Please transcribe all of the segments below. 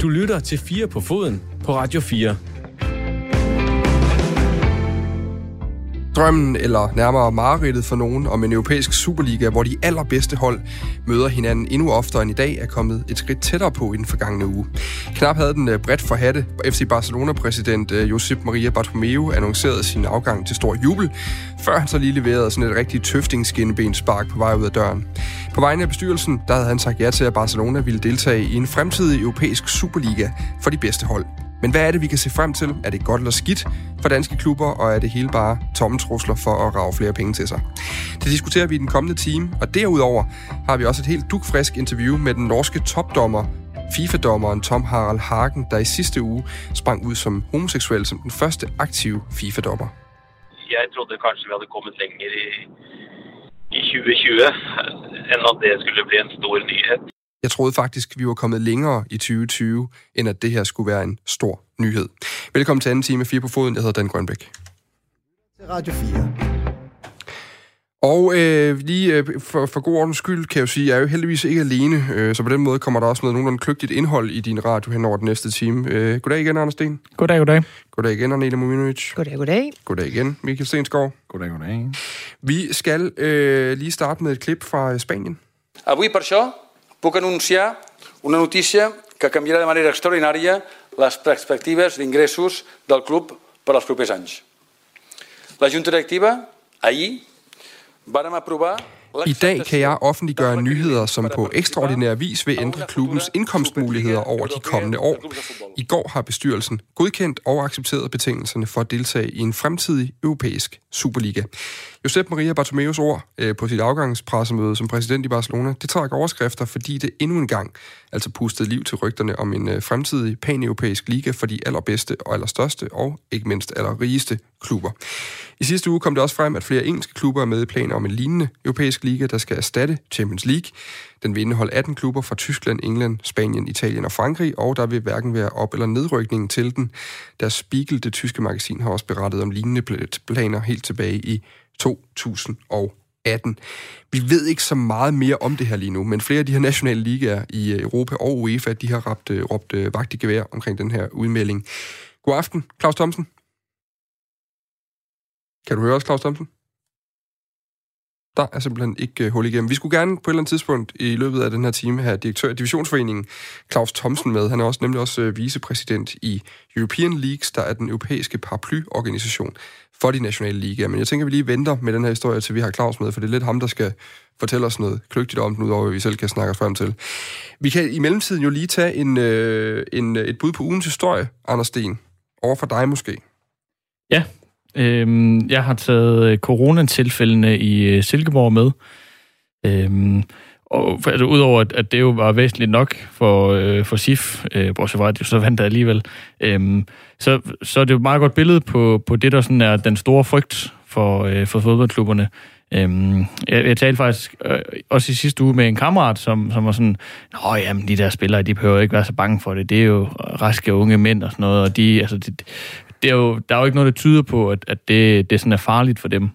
Du lytter til 4 på foden på Radio 4. Drømmen, eller nærmere mareridtet for nogen, om en europæisk Superliga, hvor de allerbedste hold møder hinanden endnu oftere end i dag, er kommet et skridt tættere på i den forgangne uge. Knap havde den øh, bredt forhatte FC Barcelona-præsident øh, Josep Maria Bartomeu annonceret sin afgang til stor jubel, før han så lige leverede sådan et rigtigt tøftingskinnebensspark på vej ud af døren. På vegne af bestyrelsen, der havde han sagt ja til, at Barcelona ville deltage i en fremtidig europæisk Superliga for de bedste hold. Men hvad er det, vi kan se frem til? Er det godt eller skidt for danske klubber, og er det hele bare tomme trusler for at rave flere penge til sig? Det diskuterer vi i den kommende time, og derudover har vi også et helt dukfrisk interview med den norske topdommer, FIFA-dommeren Tom Harald Hagen, der i sidste uge sprang ud som homoseksuel som den første aktive FIFA-dommer. Jeg troede kanskje vi havde kommet længere i, i 2020, end at det skulle blive en stor nyhed. Jeg troede faktisk, vi var kommet længere i 2020, end at det her skulle være en stor nyhed. Velkommen til anden time 4 på foden. Jeg hedder Dan Grønbæk. Radio 4. Og øh, lige øh, for, for god ordens skyld kan jeg jo sige, at jeg er jo heldigvis ikke alene, øh, så på den måde kommer der også noget nogenlunde kløgtigt indhold i din radio hen over den næste time. Øh, goddag igen, Anders Sten. Goddag, goddag. Goddag igen, Arnele Muminovic. Goddag, goddag. Goddag igen, Michael Stensgaard. Goddag, goddag. Vi skal øh, lige starte med et klip fra Spanien. Avui per això puc anunciar una notícia que canviarà de manera extraordinària les perspectives d'ingressos del club per als propers anys. La Junta Directiva, ahir, vàrem aprovar I dag kan jeg offentliggøre nyheder, som på ekstraordinær vis vil ændre klubbens indkomstmuligheder over de kommende år. I går har bestyrelsen godkendt og accepteret betingelserne for at deltage i en fremtidig europæisk Superliga. Josep Maria Bartomeus ord øh, på sit afgangspressemøde som præsident i Barcelona, det trækker overskrifter, fordi det endnu en gang altså pustede liv til rygterne om en øh, fremtidig pan-europæisk liga for de allerbedste og allerstørste og ikke mindst allerrigeste klubber. I sidste uge kom det også frem, at flere engelske klubber er med i planer om en lignende europæisk liga, der skal erstatte Champions League. Den vil indeholde 18 klubber fra Tyskland, England, Spanien, Italien og Frankrig, og der vil hverken være op- eller nedrykning til den. Der Spiegel, det tyske magasin, har også berettet om lignende planer helt tilbage i 2018. Vi ved ikke så meget mere om det her lige nu, men flere af de her nationale ligaer i øh, Europa og UEFA, de har øh, råbt, råbt vagt i gevær omkring den her udmelding. God aften, Claus Thomsen. Kan du høre os, Claus Thomsen? Der er simpelthen ikke uh, hul igennem. Vi skulle gerne på et eller andet tidspunkt i løbet af den her time have direktør i Divisionsforeningen Claus Thomsen med. Han er også nemlig også uh, vicepræsident i European Leagues, der er den europæiske paraplyorganisation for de nationale ligaer. Men jeg tænker, at vi lige venter med den her historie, til vi har Claus med, for det er lidt ham, der skal fortælle os noget kløgtigt om den, udover at vi selv kan snakke os frem til. Vi kan i mellemtiden jo lige tage en, uh, en, et bud på ugens historie, Anders Sten. Over for dig måske. Ja, Øhm, jeg har taget øh, coronatilfældene i øh, Silkeborg med. Øhm, og for, altså, udover at, at det jo var væsentligt nok for, øh, for SIF, øh, bortset fra at det så vandt der alligevel, øhm, så, så er det jo et meget godt billede på, på det, der sådan er den store frygt for, øh, for fodboldklubberne. Øhm, jeg, jeg talte faktisk øh, også i sidste uge med en kammerat, som, som var sådan, Nå jamen, de der spillere, de behøver ikke være så bange for det. Det er jo raske unge mænd og sådan noget, og de, altså, de, det er jo, der er jo ikke noget, der tyder på, at, at det, det sådan er farligt for dem.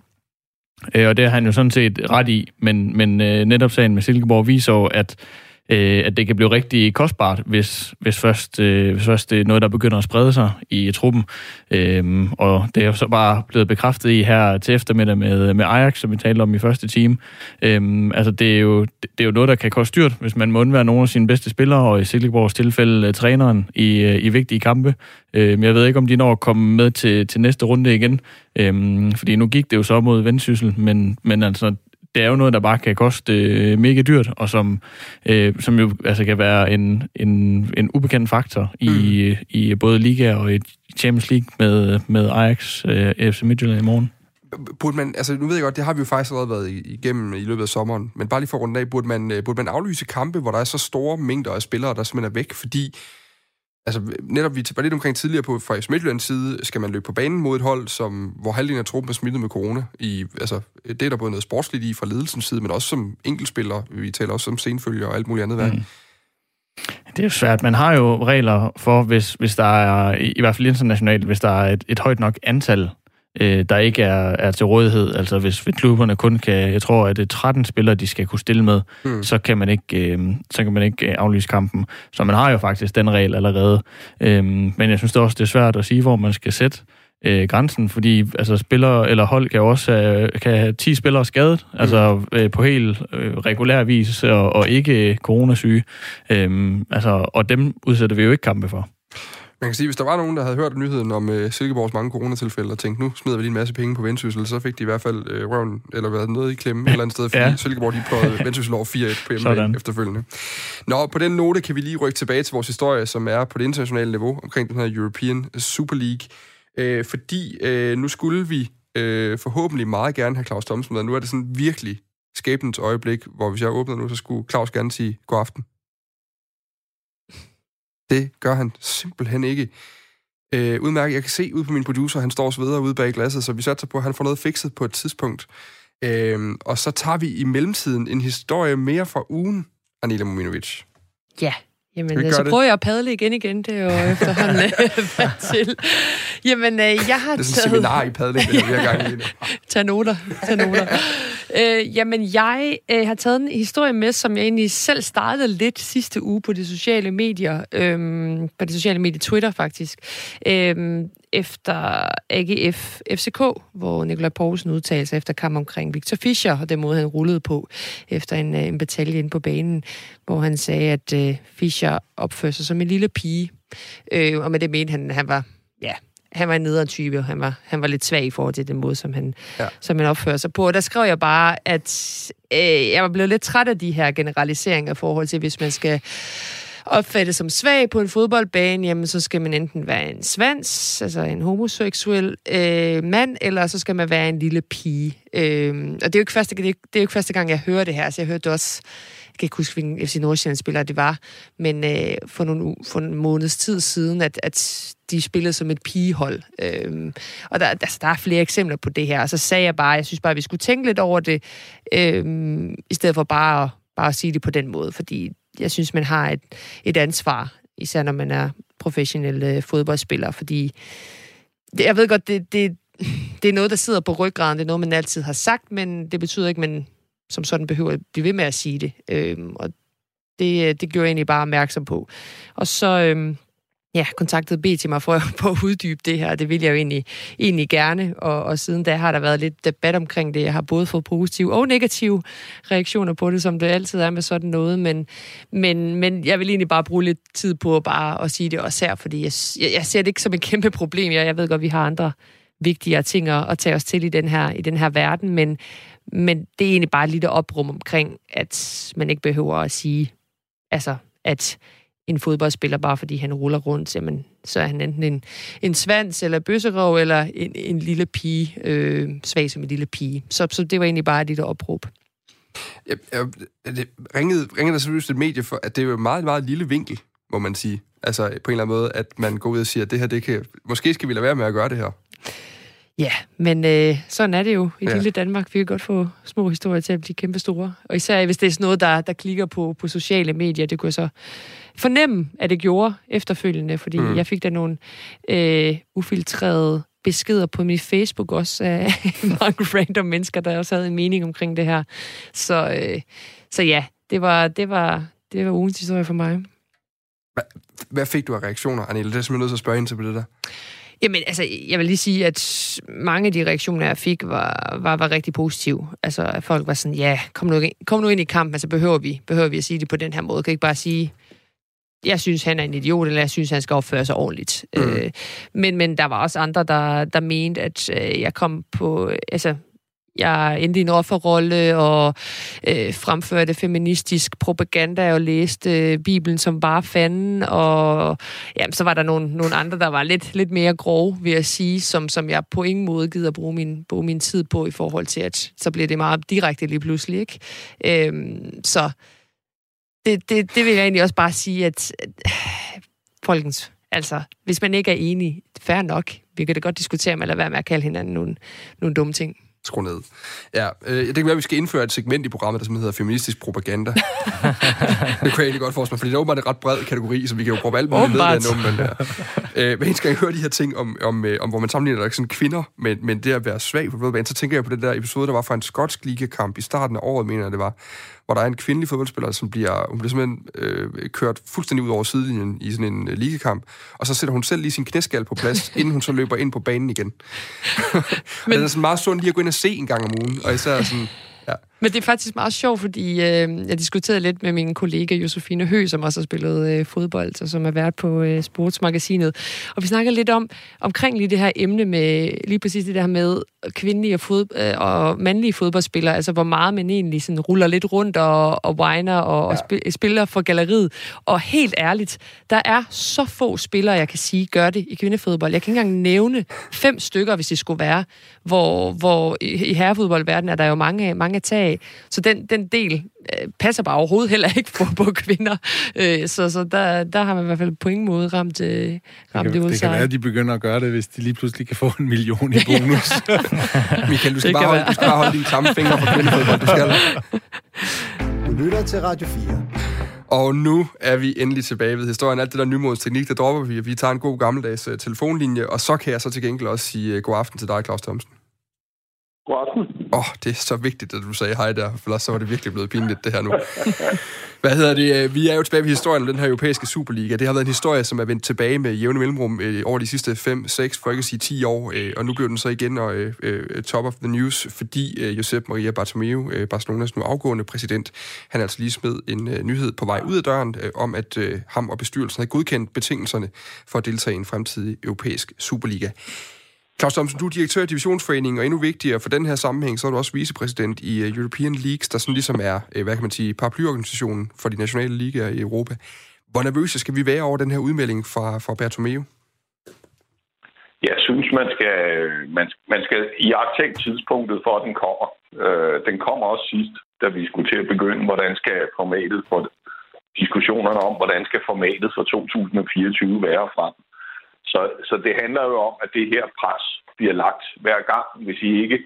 Øh, og det har han jo sådan set ret i, men, men øh, netop sagen med Silkeborg viser jo, at øh, at det kan blive rigtig kostbart, hvis, hvis, først, øh, hvis først det er noget, der begynder at sprede sig i truppen. Øh, og det er jo så bare blevet bekræftet i her til eftermiddag med, med Ajax, som vi talte om i første time. Øh, altså, det er, jo, det er jo noget, der kan koste dyrt, hvis man må undvære nogle af sine bedste spillere, og i Silkeborgs tilfælde øh, træneren i, øh, i vigtige kampe. Øh, jeg ved ikke, om de når at komme med til, til næste runde igen, øh, fordi nu gik det jo så mod Vendsyssel, men, men altså, det er jo noget, der bare kan koste øh, mega dyrt, og som, øh, som jo altså, kan være en, en, en ubekendt faktor i, mm. i både Liga og i Champions League med, med Ajax øh, FC Midtjylland i morgen. Burde man, altså nu ved jeg godt, det har vi jo faktisk allerede været igennem i løbet af sommeren, men bare lige for rundt af, burde man, øh, burde man aflyse kampe, hvor der er så store mængder af spillere, der simpelthen er væk, fordi altså netop vi var lidt omkring tidligere på, fra Midtjyllands side, skal man løbe på banen mod et hold, som, hvor halvdelen af truppen er smittet med corona. I, altså, det er der både noget sportsligt i fra ledelsens side, men også som enkeltspiller. Vi taler også om senfølger og alt muligt andet værd. Mm. Det er jo svært. Man har jo regler for, hvis, hvis der er, i hvert fald internationalt, hvis der er et, et højt nok antal øh, der ikke er, er til rådighed. Altså hvis, klubberne kun kan, jeg tror, at det er 13 spillere, de skal kunne stille med, mm. så kan man ikke, øh, så kan man ikke øh, aflyse kampen. Så man har jo faktisk den regel allerede. Øh, men jeg synes det også, det er svært at sige, hvor man skal sætte øh, grænsen, fordi altså, spillere eller hold kan også have, kan have 10 spillere skadet, mm. altså øh, på helt øh, regulær vis, og, og ikke øh, coronasyge. Øh, altså, og dem udsætter vi jo ikke kampe for. Man kan sige, hvis der var nogen, der havde hørt nyheden om uh, Silkeborgs mange coronatilfælde, og tænkte, nu smider vi lige en masse penge på Vendsyssel, så fik de i hvert fald uh, røven, eller været noget i klemme et eller andet sted, fordi ja. Silkeborg de pløjede Vendsyssel over 4-1 på hjemme efterfølgende. Nå, på den note kan vi lige rykke tilbage til vores historie, som er på det internationale niveau, omkring den her European Super League. Uh, fordi uh, nu skulle vi uh, forhåbentlig meget gerne have Claus Thomsen med. Nu er det sådan virkelig skæbnens øjeblik, hvor hvis jeg åbner nu, så skulle Claus gerne sige god aften. Det gør han simpelthen ikke. Øh, udmærket. Jeg kan se ud på min producer, han står og sveder ude bag glasset, så vi satser på, at han får noget fikset på et tidspunkt. Øh, og så tager vi i mellemtiden en historie mere fra ugen, Anila Mominovic. Ja, Jamen, så prøver jeg at padle igen igen, det er jo efterhånden øh, til. Jamen, øh, jeg har Det er sådan taget... seminar i padling, det her gang lige Tag noter, tag noter. øh, jamen, jeg øh, har taget en historie med, som jeg egentlig selv startede lidt sidste uge på de sociale medier, øh, på de sociale medier, Twitter faktisk, øh, efter AGF FCK, hvor Nikolaj Poulsen udtalte sig efter kamp omkring Victor Fischer, og den måde, han rullede på efter en, øh, en batalje inde på banen, hvor han sagde, at øh, Fischer opførte sig som en lille pige. Øh, og med det mente han, han var, ja, han var en nederen type, og han var, han var lidt svag i forhold til den måde, som han, ja. som han opfører sig på. Og der skrev jeg bare, at øh, jeg var blevet lidt træt af de her generaliseringer i forhold til, hvis man skal opfattes som svag på en fodboldbane, jamen så skal man enten være en svans, altså en homoseksuel øh, mand, eller så skal man være en lille pige. Øh, og det er jo ikke første, det er, det er jo ikke første gang, jeg hører det her, så jeg hørte det også jeg kan ikke huske, hvilken FC Nordsjælland-spiller det var, men øh, for, nogle, for en måneds tid siden, at, at de spillede som et pigehold. Øhm, og der, altså, der er flere eksempler på det her, og så sagde jeg bare, jeg synes bare, at vi skulle tænke lidt over det, øhm, i stedet for bare at, bare at sige det på den måde, fordi jeg synes, man har et, et ansvar, især når man er professionel øh, fodboldspiller, fordi det, jeg ved godt, det, det, det er noget, der sidder på ryggraden, det er noget, man altid har sagt, men det betyder ikke, at man som sådan behøver at blive ved med at sige det. Øhm, og det, øh, det gjorde jeg egentlig bare opmærksom på. Og så øhm, ja, kontaktede BT mig for, for at uddybe det her. Det vil jeg jo egentlig, egentlig gerne. Og, og siden da har der været lidt debat omkring det. Jeg har både fået positive og negative reaktioner på det, som det altid er med sådan noget. Men, men, men jeg vil egentlig bare bruge lidt tid på bare at sige det også her, fordi jeg, jeg, jeg ser det ikke som et kæmpe problem. Jeg, jeg ved godt, vi har andre vigtigere ting at, at tage os til i den her, i den her verden, men, men det er egentlig bare lidt oprum omkring, at man ikke behøver at sige, altså, at en fodboldspiller, bare fordi han ruller rundt, jamen, så er han enten en, en svans eller bøsserov, eller en, en lille pige, øh, svag som en lille pige. Så, så det var egentlig bare et lille opråb. Jeg, jeg, det ringede, ringede der selvfølgelig et medie for, at det er jo en meget, meget lille vinkel, må man sige. Altså på en eller anden måde, at man går ud og siger, at det her, det kan, måske skal vi lade være med at gøre det her. Ja, men øh, sådan er det jo i ja. lille Danmark. Vi kan godt få små historier til at blive kæmpe store. Og især hvis det er sådan noget, der, der klikker på, på sociale medier, det kunne så fornemme, at det gjorde efterfølgende, fordi mm. jeg fik da nogle øh, ufiltrerede beskeder på min Facebook også af mange random mennesker, der også havde en mening omkring det her. Så, øh, så ja, det var, det var, det var ugens historie for mig. Hvad, hvad fik du af reaktioner, Anille? Det er simpelthen nødt til at spørge ind til på det der. Jamen, altså, jeg vil lige sige, at mange af de reaktioner, jeg fik, var, var, var rigtig positive. Altså, at folk var sådan, ja, kom nu, kom nu ind i kampen, altså behøver vi, behøver vi at sige det på den her måde? Kan ikke bare sige, jeg synes, han er en idiot, eller jeg synes, han skal opføre sig ordentligt. Mm. Øh, men, men der var også andre, der, der mente, at øh, jeg kom på... Altså, jeg endte i en offerrolle og øh, fremførte feministisk propaganda og læste øh, Bibelen som bare fanden. Og jamen, så var der nogle, nogle andre, der var lidt, lidt mere grove, vil jeg sige, som, som jeg på ingen måde gider bruge min, bruge min tid på i forhold til, at så bliver det meget direkte lige pludselig. Ikke? Øh, så det, det, det vil jeg egentlig også bare sige, at øh, folkens, altså, hvis man ikke er enig, fair nok. Vi kan da godt diskutere, om eller være med at kalde hinanden nogle, nogle dumme ting. skru ned. Ja, øh, det kan være, at vi skal indføre et segment i programmet, der som hedder feministisk propaganda. det kunne jeg egentlig godt forestille mig, fordi det er åbenbart en ret bred kategori, så vi kan jo proppe alt muligt ned Åbenbart. der nummer der. Øh, eneste gang jeg hører de her ting om, om, øh, om hvor man sammenligner der sådan kvinder med, med det at være svag på fodboldbanen, så tænker jeg på den der episode, der var fra en skotsk ligakamp i starten af året, mener jeg det var, hvor der er en kvindelig fodboldspiller, som bliver, hun bliver simpelthen øh, kørt fuldstændig ud over sidelinjen i sådan en øh, ligakamp, og så sætter hun selv lige sin knæskal på plads, inden hun så løber ind på banen igen. Men den er sådan meget sund lige at gå ind og se en gang om ugen, og især sådan, ja. Men det er faktisk meget sjovt, fordi øh, jeg diskuterede lidt med min kollega Josefine Høgh, som også har spillet øh, fodbold, og som er vært på øh, Sportsmagasinet. Og vi snakker lidt om omkring lige det her emne med lige præcis det der med kvindelige og, fod, øh, og mandlige fodboldspillere, altså hvor meget man egentlig sådan ruller lidt rundt og, og whiner og, ja. og spil, spiller for galleriet. Og helt ærligt, der er så få spillere, jeg kan sige, gør det i kvindefodbold. Jeg kan ikke engang nævne fem stykker, hvis det skulle være, hvor, hvor i, i herrefodboldverdenen er der jo mange, mange at af. Så den, den del øh, passer bare overhovedet heller ikke på, på kvinder. Øh, så så der, der har man i hvert fald på ingen måde ramt, øh, ramt det, Det det kan, det kan være, at de begynder at gøre det, hvis de lige pludselig kan få en million i bonus. Michael, du skal, Det bare kan holde, du skal bare holde dine samme fingre på kvindefodbold, du skal. Du lytter til Radio 4. Og nu er vi endelig tilbage ved historien. Alt det der nymodens teknik, der dropper vi. Vi tager en god gammeldags uh, telefonlinje, og så kan jeg så til gengæld også sige uh, god aften til dig, Claus Thomsen. God aften. Åh, oh, det er så vigtigt, at du sagde hej der, for ellers så var det virkelig blevet pinligt, det her nu. Hvad hedder det? Øh, vi er jo tilbage ved historien om den her europæiske Superliga. Det har været en historie, som er vendt tilbage med jævne mellemrum øh, over de sidste 5, 6, for ikke at sige 10 år, øh, og nu blev den så igen og, øh, øh, top of the news, fordi øh, Josep Maria Bartomeu, øh, Barcelonas nu afgående præsident, han altså lige smed en øh, nyhed på vej ud af døren øh, om, at øh, ham og bestyrelsen havde godkendt betingelserne for at deltage i en fremtidig europæisk Superliga. Claus Thomsen, du er direktør i Divisionsforeningen, og endnu vigtigere for den her sammenhæng, så er du også vicepræsident i øh, European Leagues, der sådan ligesom er, øh, hvad kan man sige, paraplyorganisationen for de nationale ligaer i Europa. Hvor nervøse skal vi være over den her udmelding fra, fra Bertomeu? Jeg synes, man skal, man, man skal iagtage tidspunktet for, at den kommer. Øh, den kommer også sidst, da vi skulle til at begynde, hvordan skal formatet for diskussionerne om, hvordan skal formatet for 2024 være frem. Så, så det handler jo om, at det her pres bliver lagt hver gang. Hvis I ikke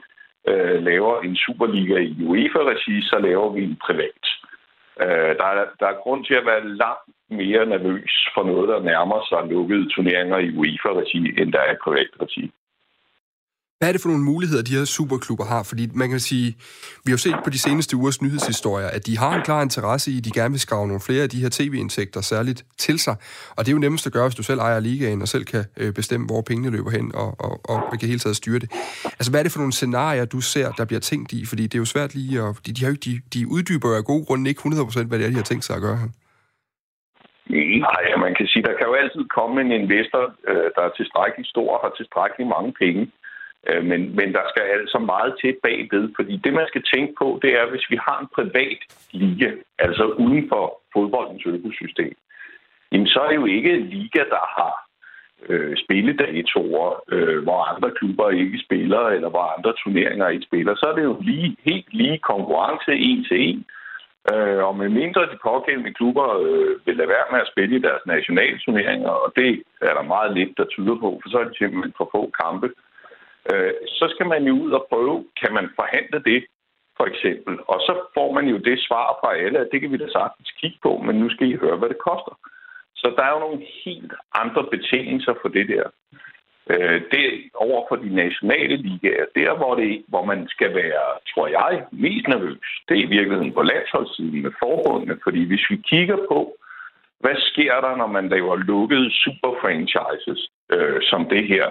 øh, laver en Superliga i UEFA-regi, så laver vi en privat. Øh, der, er, der er grund til at være langt mere nervøs for noget, der nærmer sig lukkede turneringer i UEFA-regi, end der er i privat regi. Hvad er det for nogle muligheder, de her superklubber har? Fordi man kan sige, vi har jo set på de seneste ugers nyhedshistorier, at de har en klar interesse i, at de gerne vil skrave nogle flere af de her tv-indtægter særligt til sig. Og det er jo nemmest at gøre, hvis du selv ejer ligaen og selv kan øh, bestemme, hvor pengene løber hen og, og, og, man kan hele taget styre det. Altså, hvad er det for nogle scenarier, du ser, der bliver tænkt i? Fordi det er jo svært lige at... De, de, har jo, de, de uddyber jo af gode grunde ikke 100% hvad det er, de har tænkt sig at gøre her. Nej, man kan sige, der kan jo altid komme en investor, øh, der er tilstrækkeligt stor og har tilstrækkeligt mange penge. Øh, men, men der skal altså meget til bagved, fordi det, man skal tænke på, det er, hvis vi har en privat liga, altså uden for fodboldens økosystem, jamen så er det jo ikke en liga, der har øh, spilledatorer, øh, hvor andre klubber ikke spiller, eller hvor andre turneringer ikke spiller. Så er det jo lige, helt lige konkurrence en til en. Øh, og med mindre de pågældende klubber øh, vil lade være med at spille i deres nationale turneringer, og det er der meget lidt, der tyder på, for så er det simpelthen for få kampe, øh, Øh, så skal man jo ud og prøve, kan man forhandle det, for eksempel. Og så får man jo det svar fra alle, at det kan vi da sagtens kigge på, men nu skal I høre, hvad det koster. Så der er jo nogle helt andre betingelser for det der. Øh, det over for de nationale ligaer, der hvor, det, hvor man skal være, tror jeg, mest nervøs, det er i virkeligheden på landsholdssiden med forbundene, fordi hvis vi kigger på, hvad sker der, når man laver lukkede superfranchises øh, som det her,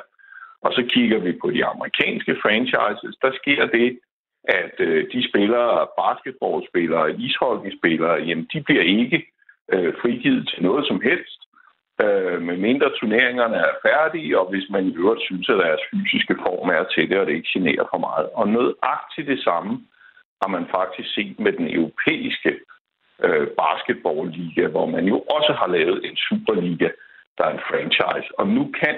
og så kigger vi på de amerikanske franchises, der sker det, at øh, de spillere, basketballspillere, ishockeyspillere, jamen de bliver ikke øh, frigivet til noget som helst, øh, medmindre turneringerne er færdige, og hvis man i øvrigt synes, at deres fysiske form er til det, og det ikke generer for meget. Og noget det samme har man faktisk set med den europæiske øh, basketballliga, hvor man jo også har lavet en superliga, der er en franchise. Og nu kan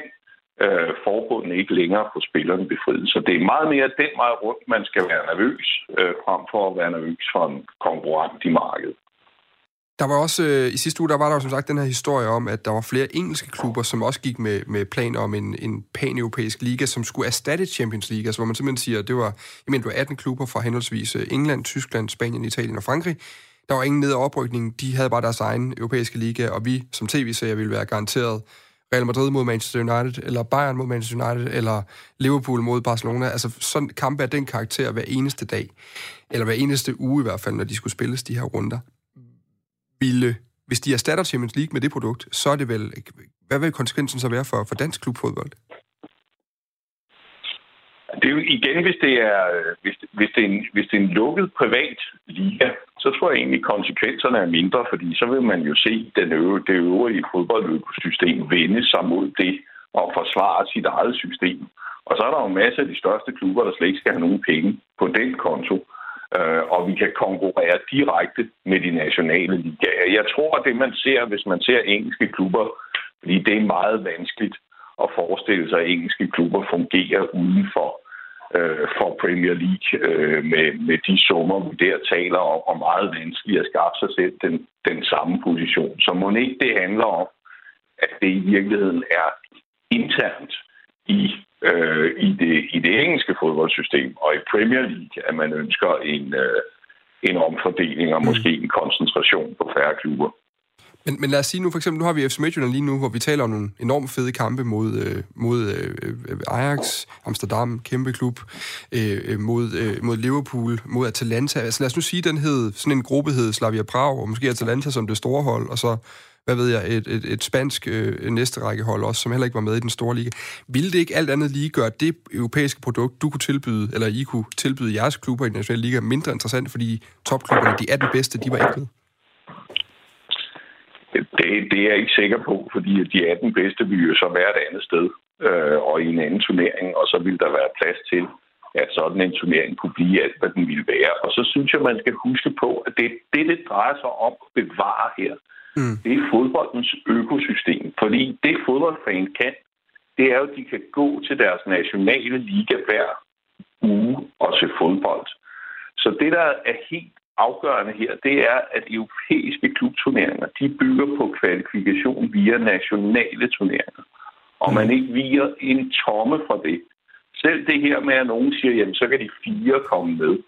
øh, forbundet ikke længere på spillerne befriet. Så det er meget mere den vej rundt, man skal være nervøs, øh, frem for at være nervøs for en konkurrent i markedet. Der var også, øh, i sidste uge, der var der jo som sagt den her historie om, at der var flere engelske klubber, som også gik med, med planer om en, en pan-europæisk liga, som skulle erstatte Champions League, altså hvor man simpelthen siger, at det var, jeg mener, det var 18 klubber fra henholdsvis øh, England, Tyskland, Spanien, Italien og Frankrig. Der var ingen ned- og oprykning, de havde bare deres egen europæiske liga, og vi som tv-serier ville være garanteret Real Madrid mod Manchester United, eller Bayern mod Manchester United, eller Liverpool mod Barcelona. Altså sådan kampe af den karakter hver eneste dag, eller hver eneste uge i hvert fald, når de skulle spilles de her runder ville, hvis de erstatter Champions League med det produkt, så er det vel, hvad vil konsekvensen så være for, for dansk klubfodbold? Det er jo igen, hvis det er, øh, hvis, hvis det er, en, hvis det er en lukket privat liga, så tror jeg egentlig, at konsekvenserne er mindre, fordi så vil man jo se den øvrige, det øvrige fodboldøkosystem vende sig mod det og forsvare sit eget system. Og så er der jo masser af de største klubber, der slet ikke skal have nogen penge på den konto øh, og vi kan konkurrere direkte med de nationale ligaer. Jeg tror, at det man ser, hvis man ser engelske klubber, fordi det er meget vanskeligt at forestille sig, at engelske klubber fungerer uden for, øh, for Premier League øh, med, med de summer, vi der taler om, og meget vanskeligt at skaffe sig selv den, den samme position. Så må ikke det handler om, at det i virkeligheden er internt i øh, i, det, i det engelske fodboldsystem og i Premier League, at man ønsker en, øh, en omfordeling og måske en koncentration på færre klubber. Men, men lad os sige nu, for eksempel, nu har vi FC Midtjylland lige nu, hvor vi taler om nogle enormt fede kampe mod, øh, mod øh, Ajax, Amsterdam, kæmpe klub, øh, øh mod, øh, mod Liverpool, mod Atalanta. Altså lad os nu sige, den hed, sådan en gruppe hed Slavia Prag, og måske Atalanta som det store hold, og så hvad ved jeg, et, et, et spansk øh, næste række hold også, som heller ikke var med i den store liga. Ville det ikke alt andet lige gøre det europæiske produkt, du kunne tilbyde, eller I kunne tilbyde jeres klubber i den nationale liga, mindre interessant, fordi topklubberne, de 18 bedste, de var ikke med? Det, det er jeg ikke sikker på, fordi de 18 bedste vil jo så være et andet sted øh, og i en anden turnering, og så vil der være plads til, at sådan en turnering kunne blive alt, hvad den ville være. Og så synes jeg, man skal huske på, at det det, det drejer sig om at bevare her. Mm. Det er fodboldens økosystem. Fordi det fodboldfan kan, det er jo, at de kan gå til deres nationale liga hver uge og se fodbold. Så det, der er helt afgørende her, det er, at europæiske klubturneringer, de bygger på kvalifikation via nationale turneringer. Og man ikke viger en tomme fra det. Selv det her med, at nogen siger, jamen så kan de fire komme med.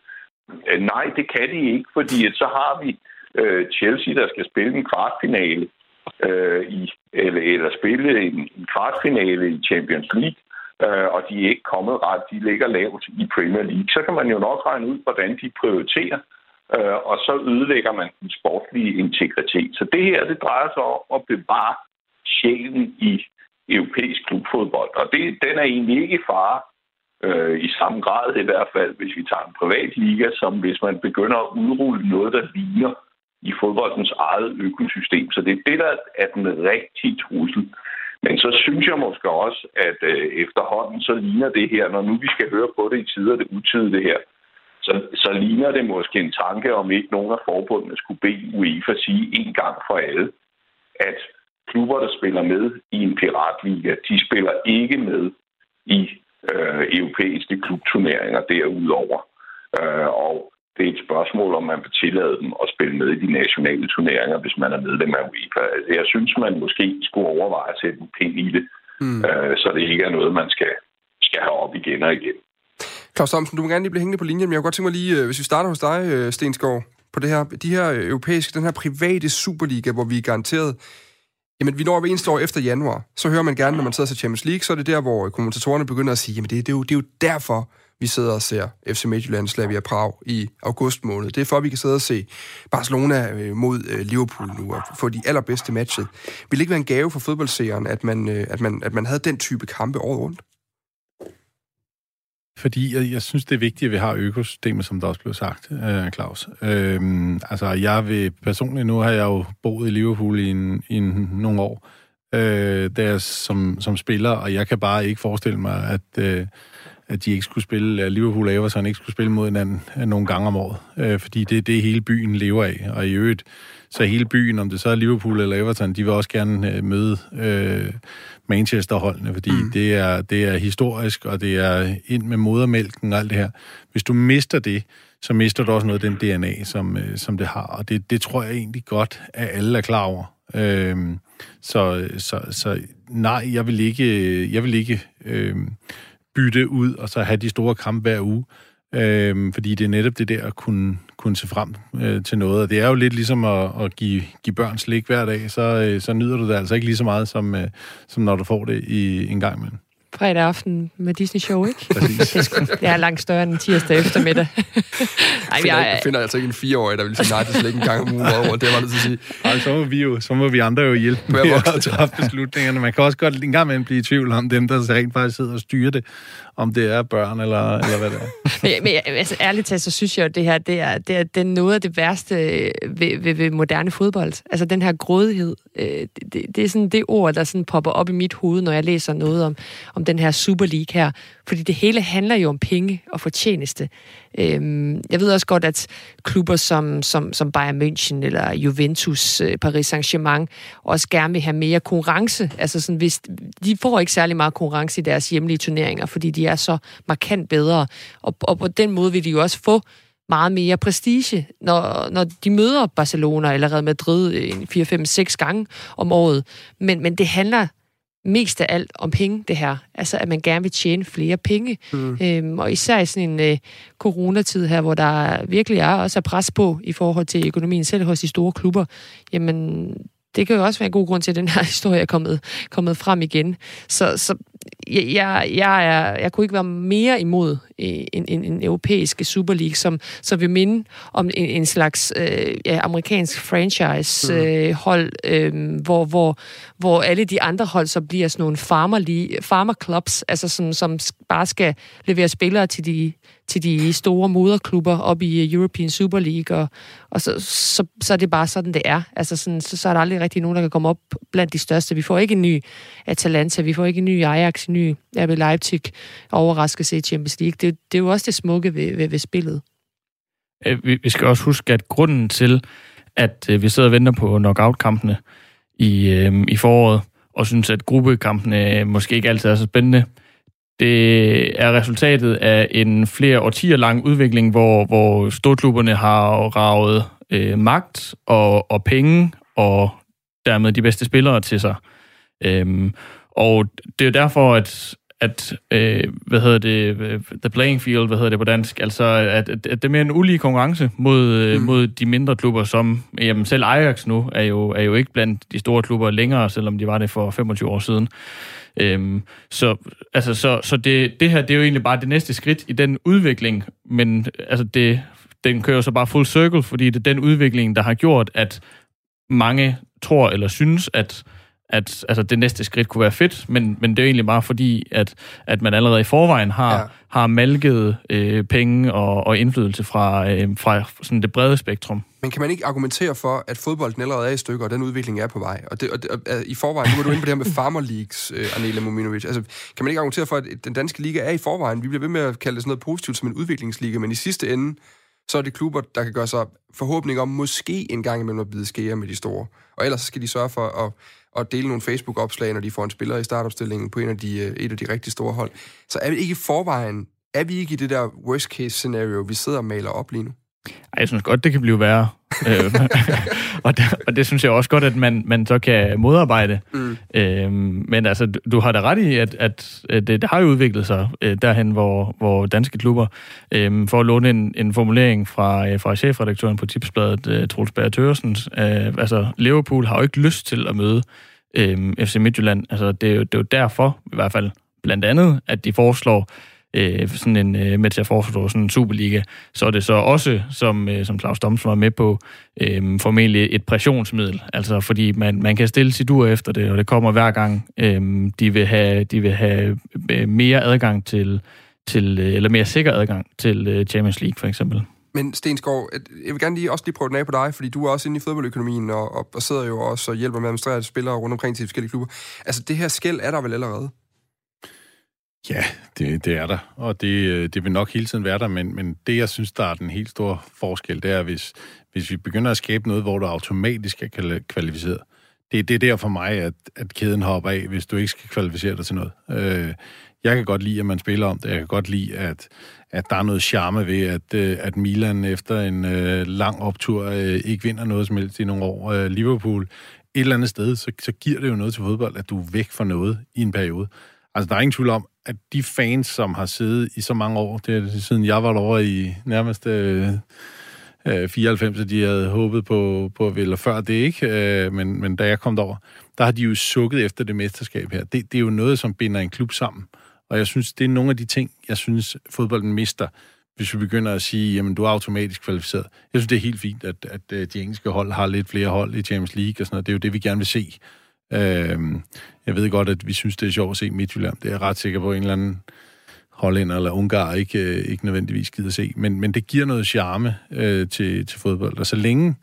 Øh, nej, det kan de ikke, fordi så har vi øh, Chelsea, der skal spille en kvartfinale øh, i, eller, eller spille en, en kvartfinale i Champions League, øh, og de er ikke kommet ret, de ligger lavt i Premier League, så kan man jo nok regne ud, hvordan de prioriterer, øh, og så ødelægger man den sportlige integritet. Så det her, det drejer sig om at bevare sjælen i europæisk klubfodbold, og det, den er egentlig ikke i fare, øh, i samme grad i hvert fald, hvis vi tager en privat liga, som hvis man begynder at udrulle noget, der ligner i fodboldens eget økosystem. Så det er det, der er den rigtige trussel. Men så synes jeg måske også, at øh, efterhånden så ligner det her, når nu vi skal høre på det i tider det utide det her, så, så ligner det måske en tanke om ikke nogen af forbundene skulle bede UEFA sige en gang for alle, at klubber, der spiller med i en piratliga, de spiller ikke med i øh, europæiske klubturneringer derudover. Øh, og det er et spørgsmål, om man vil tillade dem at spille med i de nationale turneringer, hvis man er medlem af UEFA. Altså, jeg synes, man måske skulle overveje at sætte en pind i det, mm. øh, så det ikke er noget, man skal, skal have op igen og igen. Claus Thomsen, du må gerne lige blive hængende på linjen, men jeg kunne godt tænke mig lige, øh, hvis vi starter hos dig, øh, Stenskov, Stensgaard, på det her, de her øh, europæiske, den her private Superliga, hvor vi er garanteret Jamen, vi når ved eneste år efter januar. Så hører man gerne, når man sidder til Champions League, så er det der, hvor kommentatorerne begynder at sige, jamen det, det, er, jo, det er jo derfor, vi sidder og ser FC Midtjylland Slavia Prag i august måned. Det er for, at vi kan sidde og se Barcelona mod Liverpool nu og få de allerbedste matcher. Vil det ikke være en gave for fodboldseeren, at man, at man, at man havde den type kampe året rundt? Fordi jeg, jeg synes, det er vigtigt, at vi har økosystemet, som der også blev sagt, øh, Claus. Øhm, altså, jeg vil personligt, nu har jeg jo boet i Liverpool i, en, i en, nogle år, øh, der som, som spiller, og jeg kan bare ikke forestille mig, at, øh, at de ikke skulle spille, at Liverpool og Everton ikke skulle spille mod hinanden øh, nogle gange om året. Øh, fordi det er det, hele byen lever af. Og i øvrigt, så hele byen, om det så er Liverpool eller Everton, de vil også gerne øh, møde øh, Manchester-holdene, fordi mm. det, er, det er historisk, og det er ind med modermælken og alt det her. Hvis du mister det, så mister du også noget af den DNA, som, øh, som det har. Og det, det tror jeg egentlig godt, at alle er klar over. Øh, så, så, så nej, jeg vil ikke, jeg vil ikke øh, bytte ud og så have de store kampe hver uge. Øh, fordi det er netop det der at kunne, kunne se frem øh, til noget. Og det er jo lidt ligesom at, at give, give børn slik hver dag, så, øh, så nyder du det altså ikke lige så meget, som, øh, som når du får det i en gang imellem fredag aften med Disney Show, ikke? det, er sgu, det er langt større end tirsdag eftermiddag. Ej, finder, jeg, finder altså ikke en fireårig, der vil sige nej til slik en gang om ugen over, det var det til at sige. Ej, så må vi jo, så må vi andre jo hjælpe med at træffe beslutningerne. Man kan også godt en gang med blive i tvivl om dem, der rent faktisk sidder og styrer det, om det er børn eller, eller hvad det er. men, men altså, ærligt talt, så synes jeg at det her, det er, det er, det er noget af det værste ved, ved, ved moderne fodbold. Altså den her grådighed. Øh, det, det, det er sådan det ord, der sådan popper op i mit hoved, når jeg læser noget om, om den her Super League her. Fordi det hele handler jo om penge og fortjeneste. Øhm, jeg ved også godt, at klubber som, som, som Bayern München eller Juventus, øh, Paris Saint-Germain også gerne vil have mere konkurrence. Altså sådan, hvis, de får ikke særlig meget konkurrence i deres hjemlige turneringer, fordi de er så markant bedre. Og, og på den måde vil de jo også få meget mere prestige, når, når de møder Barcelona eller Real Madrid 4, 5, 6 gange om året. Men, men det handler mest af alt om penge, det her. Altså, at man gerne vil tjene flere penge. Mm. Øhm, og især i sådan en øh, coronatid her, hvor der virkelig er også er pres på i forhold til økonomien, selv hos de store klubber, jamen, det kan jo også være en god grund til, at den her historie er kommet, kommet frem igen. Så, så jeg, jeg, er, jeg kunne ikke være mere imod en, en, en europæisk Super League, som, som vil minde om en, en slags øh, ja, amerikansk franchise-hold, mm. øh, øh, hvor, hvor, hvor alle de andre hold så bliver sådan nogle farmer, farmer clubs, altså som, som bare skal levere spillere til de til de store moderklubber op i European Super League, og, og så, så, så er det bare sådan, det er. Altså sådan, så, så er der aldrig rigtig nogen, der kan komme op blandt de største. Vi får ikke en ny Atalanta, vi får ikke en ny Ajax, en ny RB Leipzig overraskelse i Champions League. Det, det er jo også det smukke ved, ved, ved spillet. Øh, vi, vi skal også huske, at grunden til, at øh, vi sidder og venter på knockout-kampene i, øh, i foråret, og synes, at gruppekampene øh, måske ikke altid er så spændende, det er resultatet af en flere årtier lang udvikling, hvor, hvor storklubberne har ravet øh, magt og, og penge og dermed de bedste spillere til sig. Øhm, og det er derfor, at, at øh, hvad hedder det, the playing field, hvad hedder det på dansk, altså at, at, at det er mere en ulige konkurrence mod, øh, mm. mod de mindre klubber, som jamen, selv Ajax nu er jo, er jo ikke blandt de store klubber længere, selvom de var det for 25 år siden. Øhm, så altså, så, så det, det her, det er jo egentlig bare det næste skridt i den udvikling, men altså, det, den kører så bare full circle, fordi det er den udvikling, der har gjort, at mange tror eller synes, at at altså, det næste skridt kunne være fedt, men, men det er egentlig bare fordi, at, at man allerede i forvejen har, ja. har malket øh, penge og, og indflydelse fra, øh, fra sådan det brede spektrum. Men kan man ikke argumentere for, at fodbolden allerede er i stykker, og den udvikling er på vej? Og, det, og, det, og i forvejen, nu er du inde på det her med Farmer Leagues, øh, Anela Mominovic. Altså, kan man ikke argumentere for, at den danske liga er i forvejen? Vi bliver ved med at kalde det sådan noget positivt som en udviklingsliga, men i sidste ende, så er det klubber, der kan gøre sig forhåbning om måske en gang imellem at bide skære med de store. Og ellers skal de sørge for at og dele nogle Facebook-opslag, når de får en spiller i startopstillingen på en af de, øh, et af de rigtig store hold. Så er vi ikke i forvejen, er vi ikke i det der worst case scenario, vi sidder og maler op lige nu? Ej, jeg synes godt, det kan blive værre. Øh, og, det, og det synes jeg også godt, at man, man så kan modarbejde. Mm. Øhm, men altså, du har da ret i, at, at det, det har jo udviklet sig øh, derhen, hvor, hvor danske klubber, øh, for at låne en, en formulering fra, øh, fra chefredaktøren på Tipsbladet, øh, Troels Berg Tørsen, øh, altså Liverpool har jo ikke lyst til at møde øh, FC Midtjylland. Altså, det er, jo, det er jo derfor, i hvert fald blandt andet, at de foreslår øh, sådan en, øh, med til at foreslå sådan en Superliga, så er det så også, som, øh, som Claus Domsen var med på, øh, formentlig et pressionsmiddel. Altså fordi man, man kan stille sit ur efter det, og det kommer hver gang, øh, de vil have, de vil have øh, mere adgang til, til øh, eller mere sikker adgang til øh, Champions League for eksempel. Men Stensgaard, jeg vil gerne lige også lige prøve den af på dig, fordi du er også inde i fodboldøkonomien, og, og, og sidder jo også og hjælper med at administrere spillere rundt omkring til de forskellige klubber. Altså, det her skæld er der vel allerede? Ja, det, det er der, og det, øh, det vil nok hele tiden være der, men, men det, jeg synes, der er den helt store forskel, det er, hvis, hvis vi begynder at skabe noget, hvor du automatisk er kvalificeret. Det, det er der for mig, at, at kæden hopper af, hvis du ikke skal kvalificere dig til noget. Øh, jeg kan godt lide, at man spiller om det. Jeg kan godt lide, at, at der er noget charme ved, at, øh, at Milan efter en øh, lang optur øh, ikke vinder noget som helst i nogle år. Øh, Liverpool, et eller andet sted, så, så giver det jo noget til fodbold, at du er væk fra noget i en periode. Altså, der er ingen tvivl om, at de fans, som har siddet i så mange år, det er siden jeg var over i nærmest øh, øh 94, de havde håbet på, på eller før det ikke, øh, men, men da jeg kom derover, der har de jo sukket efter det mesterskab her. Det, det er jo noget, som binder en klub sammen. Og jeg synes, det er nogle af de ting, jeg synes, fodbolden mister, hvis vi begynder at sige, jamen, du er automatisk kvalificeret. Jeg synes, det er helt fint, at, at øh, de engelske hold har lidt flere hold i Champions League og sådan noget. Det er jo det, vi gerne vil se. Øh, jeg ved godt, at vi synes, det er sjovt at se Midtjylland. Det er jeg ret sikker på, en eller anden hollænder eller ungar ikke, øh, ikke nødvendigvis gider se. Men, men det giver noget charme øh, til, til fodbold. Og så længe,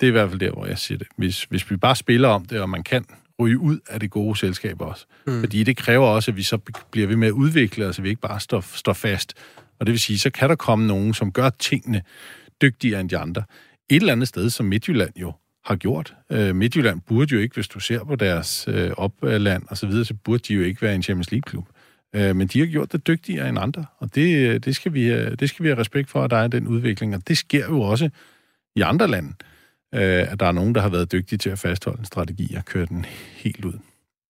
det er i hvert fald der, hvor jeg siger det, hvis, hvis vi bare spiller om det, og man kan ryge ud af det gode selskab også. Mm. Fordi det kræver også, at vi så bliver ved med at udvikle os, så vi ikke bare står, står fast. Og det vil sige, så kan der komme nogen, som gør tingene dygtigere end de andre. Et eller andet sted, som Midtjylland jo har gjort. Øh, Midtjylland burde jo ikke, hvis du ser på deres øh, opland og så videre, så burde de jo ikke være en Champions League-klub. Øh, men de har gjort det dygtigere end andre, og det, øh, det, skal vi, øh, det skal vi have respekt for, at der er den udvikling. Og det sker jo også i andre lande, øh, at der er nogen, der har været dygtige til at fastholde en strategi og køre den helt ud.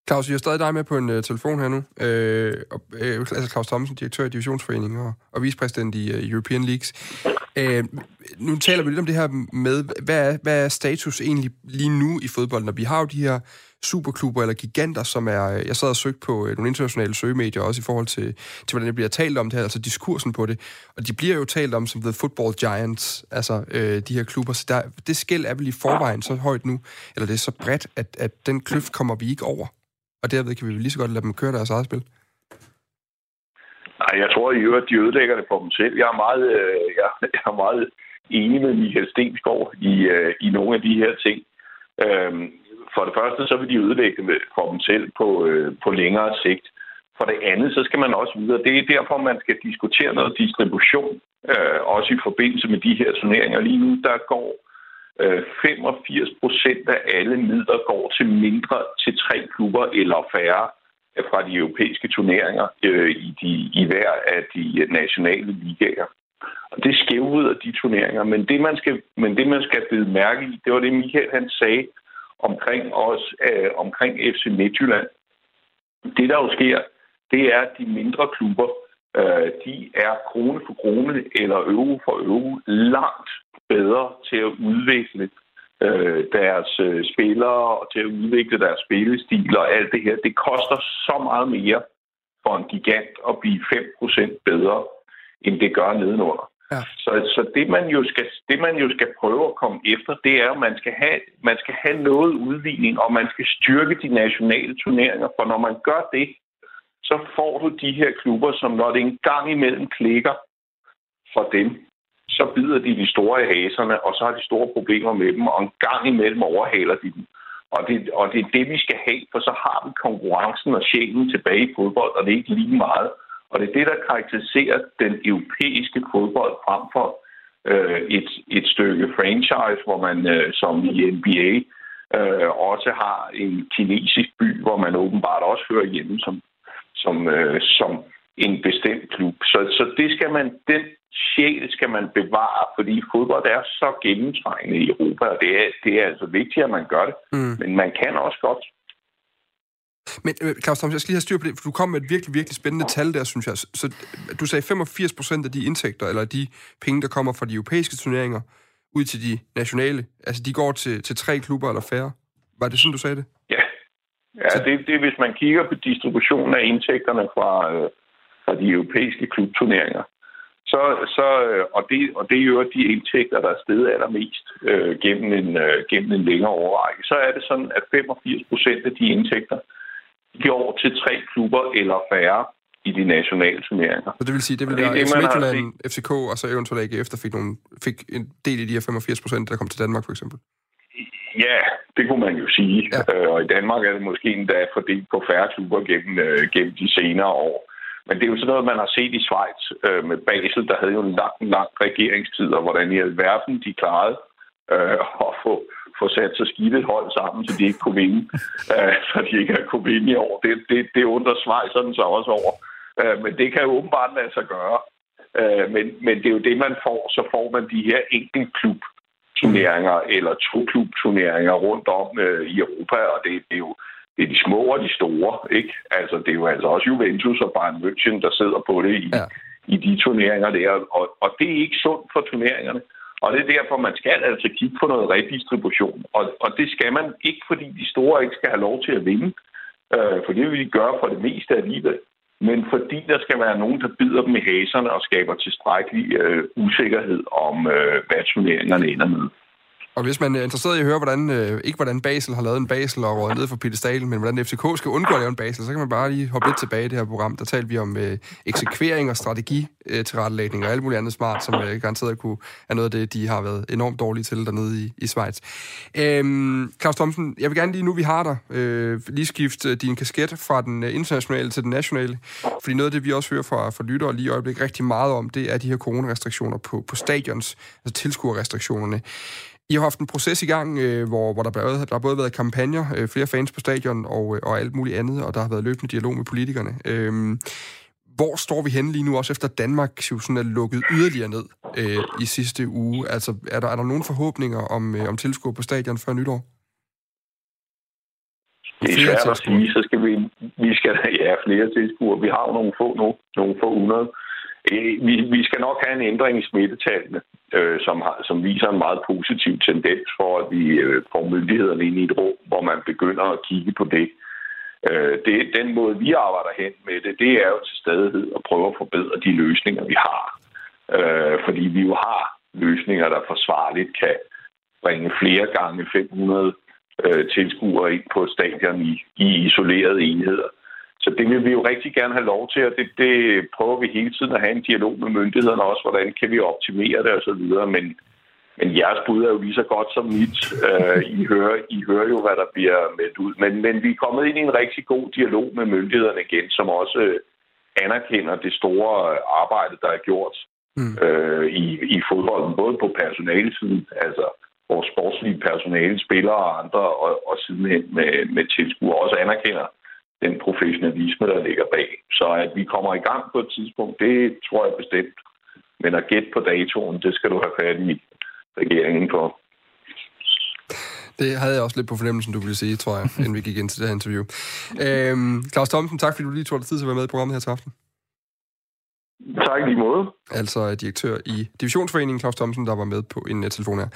Claus, vi har stadig dig med på en uh, telefon her nu. Øh, øh, altså Claus Thomsen, direktør i Divisionsforeningen og, og vicepræsident i uh, European Leagues. Øh, nu taler vi lidt om det her med, hvad er, hvad er status egentlig lige nu i fodbold, når vi har jo de her superklubber eller giganter, som er... Øh, jeg sad og søgte på øh, nogle internationale søgemedier også i forhold til, til, hvordan det bliver talt om det her, altså diskursen på det. Og de bliver jo talt om som The Football Giants, altså øh, de her klubber. Så der, det skæld er vel i forvejen så højt nu, eller det er så bredt, at, at den kløft kommer vi ikke over. Og derved kan vi lige så godt lade dem køre deres eget spil. Nej, jeg tror i øvrigt, de ødelægger det for dem selv. Jeg er meget, øh, jeg, jeg er meget enig med Michael Stensgaard i, øh, i nogle af de her ting. Øhm, for det første, så vil de ødelægge det for dem selv på, øh, på længere sigt. For det andet, så skal man også videre. Det er derfor, man skal diskutere noget distribution, øh, også i forbindelse med de her turneringer. Lige nu, der går øh, 85 procent af alle midler går til mindre til tre klubber eller færre fra de europæiske turneringer øh, i, de, i hver af de nationale ligaer. Og det skævvrider de turneringer. Men det, man skal, men det, man skal bide mærke i, det var det, Michael han sagde omkring os, øh, omkring FC Midtjylland. Det, der jo sker, det er, at de mindre klubber, øh, de er krone for krone eller euro for euro langt bedre til at udvikle øh, deres øh, spillere og til at udvikle deres spillestil og alt det her. Det koster så meget mere for en gigant at blive 5% bedre, end det gør nedenunder. Ja. Så, så det, man jo skal, det, man jo skal prøve at komme efter, det er, at man skal, have, man skal have noget udligning, og man skal styrke de nationale turneringer. For når man gør det, så får du de her klubber, som når det en gang imellem klikker for dem, så bider de de store i haserne, og så har de store problemer med dem, og en gang imellem overhaler de dem. Og det, og det er det, vi skal have, for så har vi konkurrencen og sjælen tilbage i fodbold, og det er ikke lige meget, og det er det, der karakteriserer den europæiske fodbold frem for øh, et, et stykke franchise, hvor man øh, som i NBA øh, også har en kinesisk by, hvor man åbenbart også hører hjemme som, som, øh, som en bestemt klub. Så, så det skal man, den sjæl skal man bevare, fordi fodbold er så gennemtrængende i Europa, og det er, det er altså vigtigt, at man gør det. Mm. Men man kan også godt men øh, Claus Thomas, jeg skal lige have styr på det, for du kom med et virkelig, virkelig spændende tal der, synes jeg. Så du sagde 85 procent af de indtægter, eller de penge, der kommer fra de europæiske turneringer, ud til de nationale, altså de går til, til tre klubber eller færre. Var det sådan, du sagde det? Ja. Ja, det, det er, hvis man kigger på distributionen af indtægterne fra, øh, fra de europæiske klubturneringer. Så, så, øh, og, det, og det er jo de indtægter, der er steget allermest øh, gennem, en, øh, gennem en længere overrække. Så er det sådan, at 85 procent af de indtægter, går til tre klubber eller færre i de nationale turneringer. Så det vil sige, det vil være FC Midtjylland, FCK og så eventuelt AGF, der fik, nogle, fik en del i de her 85 procent, der kom til Danmark for eksempel? Ja, det kunne man jo sige. Ja. Øh, og i Danmark er det måske endda fordelt på færre klubber gennem, øh, gennem de senere år. Men det er jo sådan noget, man har set i Schweiz øh, med Basel, der havde jo en lang, lang regeringstid, og hvordan i alverden de klarede øh, at få, få sat så skidt et hold sammen, så de ikke kunne vinde, øh, så de ikke har kunne vinde i år. Det, det, det undrer Schweizerne så også over. Øh, men det kan jo åbenbart lade sig gøre. Øh, men, men det er jo det, man får. Så får man de her enkeltklub turneringer eller to-klub-turneringer rundt om øh, i Europa, og det, det er jo det er de små og de store, ikke? Altså, det er jo altså også Juventus og Bayern München, der sidder på det i, ja. i de turneringer der, og, og det er ikke sundt for turneringerne. Og det er derfor, man skal altså kigge på noget redistribution. Og, og det skal man ikke, fordi de store ikke skal have lov til at vinde, øh, for det vil de gøre for det meste af livet, men fordi der skal være nogen, der bider dem i haserne og skaber tilstrækkelig øh, usikkerhed om, øh, hvad turneringerne ender med. Og hvis man er interesseret i at høre, hvordan, øh, ikke hvordan Basel har lavet en Basel og rådet ned for pedestalen, men hvordan FCK skal undgå at lave en Basel, så kan man bare lige hoppe lidt tilbage i det her program. Der talte vi om øh, eksekvering og strategi øh, til rettelægning og alt muligt andet smart, som øh, garanteret kunne er noget af det, de har været enormt dårlige til dernede i, i Schweiz. Øhm, Claus Thomsen, jeg vil gerne lige nu, vi har dig, øh, lige skifte øh, din kasket fra den øh, internationale til den nationale. Fordi noget af det, vi også hører fra, fra lyttere lige i øjeblikket rigtig meget om, det er de her coronarestriktioner på, på stadions, altså tilskuerrestriktionerne. I har haft en proces i gang, øh, hvor, hvor der, både, der har både været kampagner, øh, flere fans på stadion og, øh, og alt muligt andet, og der har været løbende dialog med politikerne. Øh, hvor står vi henne lige nu, også efter Danmark sådan er lukket yderligere ned øh, i sidste uge? Altså, er der, er der nogle forhåbninger om, øh, om tilskuer på stadion før nytår? Det er svært at sige, så skal vi, vi skal ja, flere tilskuere. Vi har jo nogle få nu, nogle få hundrede. Øh, vi, vi skal nok have en ændring i smittetallene, øh, som, har, som viser en meget positiv tendens for, at vi øh, får myndighederne ind i et rum, hvor man begynder at kigge på det. Øh, det den måde, vi arbejder hen med det, det er jo til stadighed at prøve at forbedre de løsninger, vi har. Øh, fordi vi jo har løsninger, der forsvarligt kan bringe flere gange 500 øh, tilskuere ind på stadion i, i isolerede enheder. Så det vil vi jo rigtig gerne have lov til, og det, det prøver vi hele tiden at have en dialog med myndighederne også, hvordan kan vi optimere det osv., men, men jeres bud er jo lige så godt som mit. Uh, I, hører, I hører jo, hvad der bliver meldt ud. Men, men vi er kommet ind i en rigtig god dialog med myndighederne igen, som også uh, anerkender det store arbejde, der er gjort mm. uh, i, i fodbolden, både på personalesiden, altså vores sportslige personale, spillere og andre, og, og sidenhen med, med tilskuere, også anerkender den professionalisme, der ligger bag. Så at vi kommer i gang på et tidspunkt, det tror jeg bestemt. Men at gætte på datoen, det skal du have fat i regeringen for. Det havde jeg også lidt på fornemmelsen, du ville sige, tror jeg, inden vi gik ind til det her interview. Øhm, Claus Thomsen, tak fordi du lige tog dig tid til at være med i programmet her til aften. Tak lige måde. Altså direktør i Divisionsforeningen, Claus Thomsen, der var med på en uh, telefon her.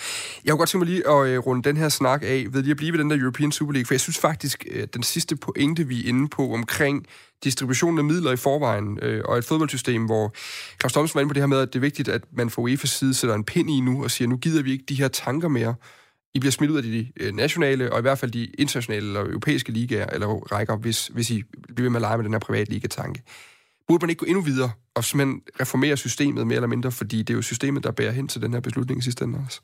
Jeg kunne godt tænke mig lige at uh, runde den her snak af ved lige at blive ved den der European Super League, for jeg synes faktisk, uh, den sidste pointe, vi er inde på omkring distributionen af midler i forvejen, uh, og et fodboldsystem, hvor Claus Thomsen var inde på det her med, at det er vigtigt, at man fra UEFA's side sætter en pind i nu og siger, nu gider vi ikke de her tanker mere. I bliver smidt ud af de nationale, og i hvert fald de internationale eller europæiske ligaer, eller rækker, hvis, hvis I bliver ved med at lege med den her private liga-tanke burde man ikke gå endnu videre og simpelthen reformere systemet mere eller mindre, fordi det er jo systemet, der bærer hen til den her beslutning i sidste ende også?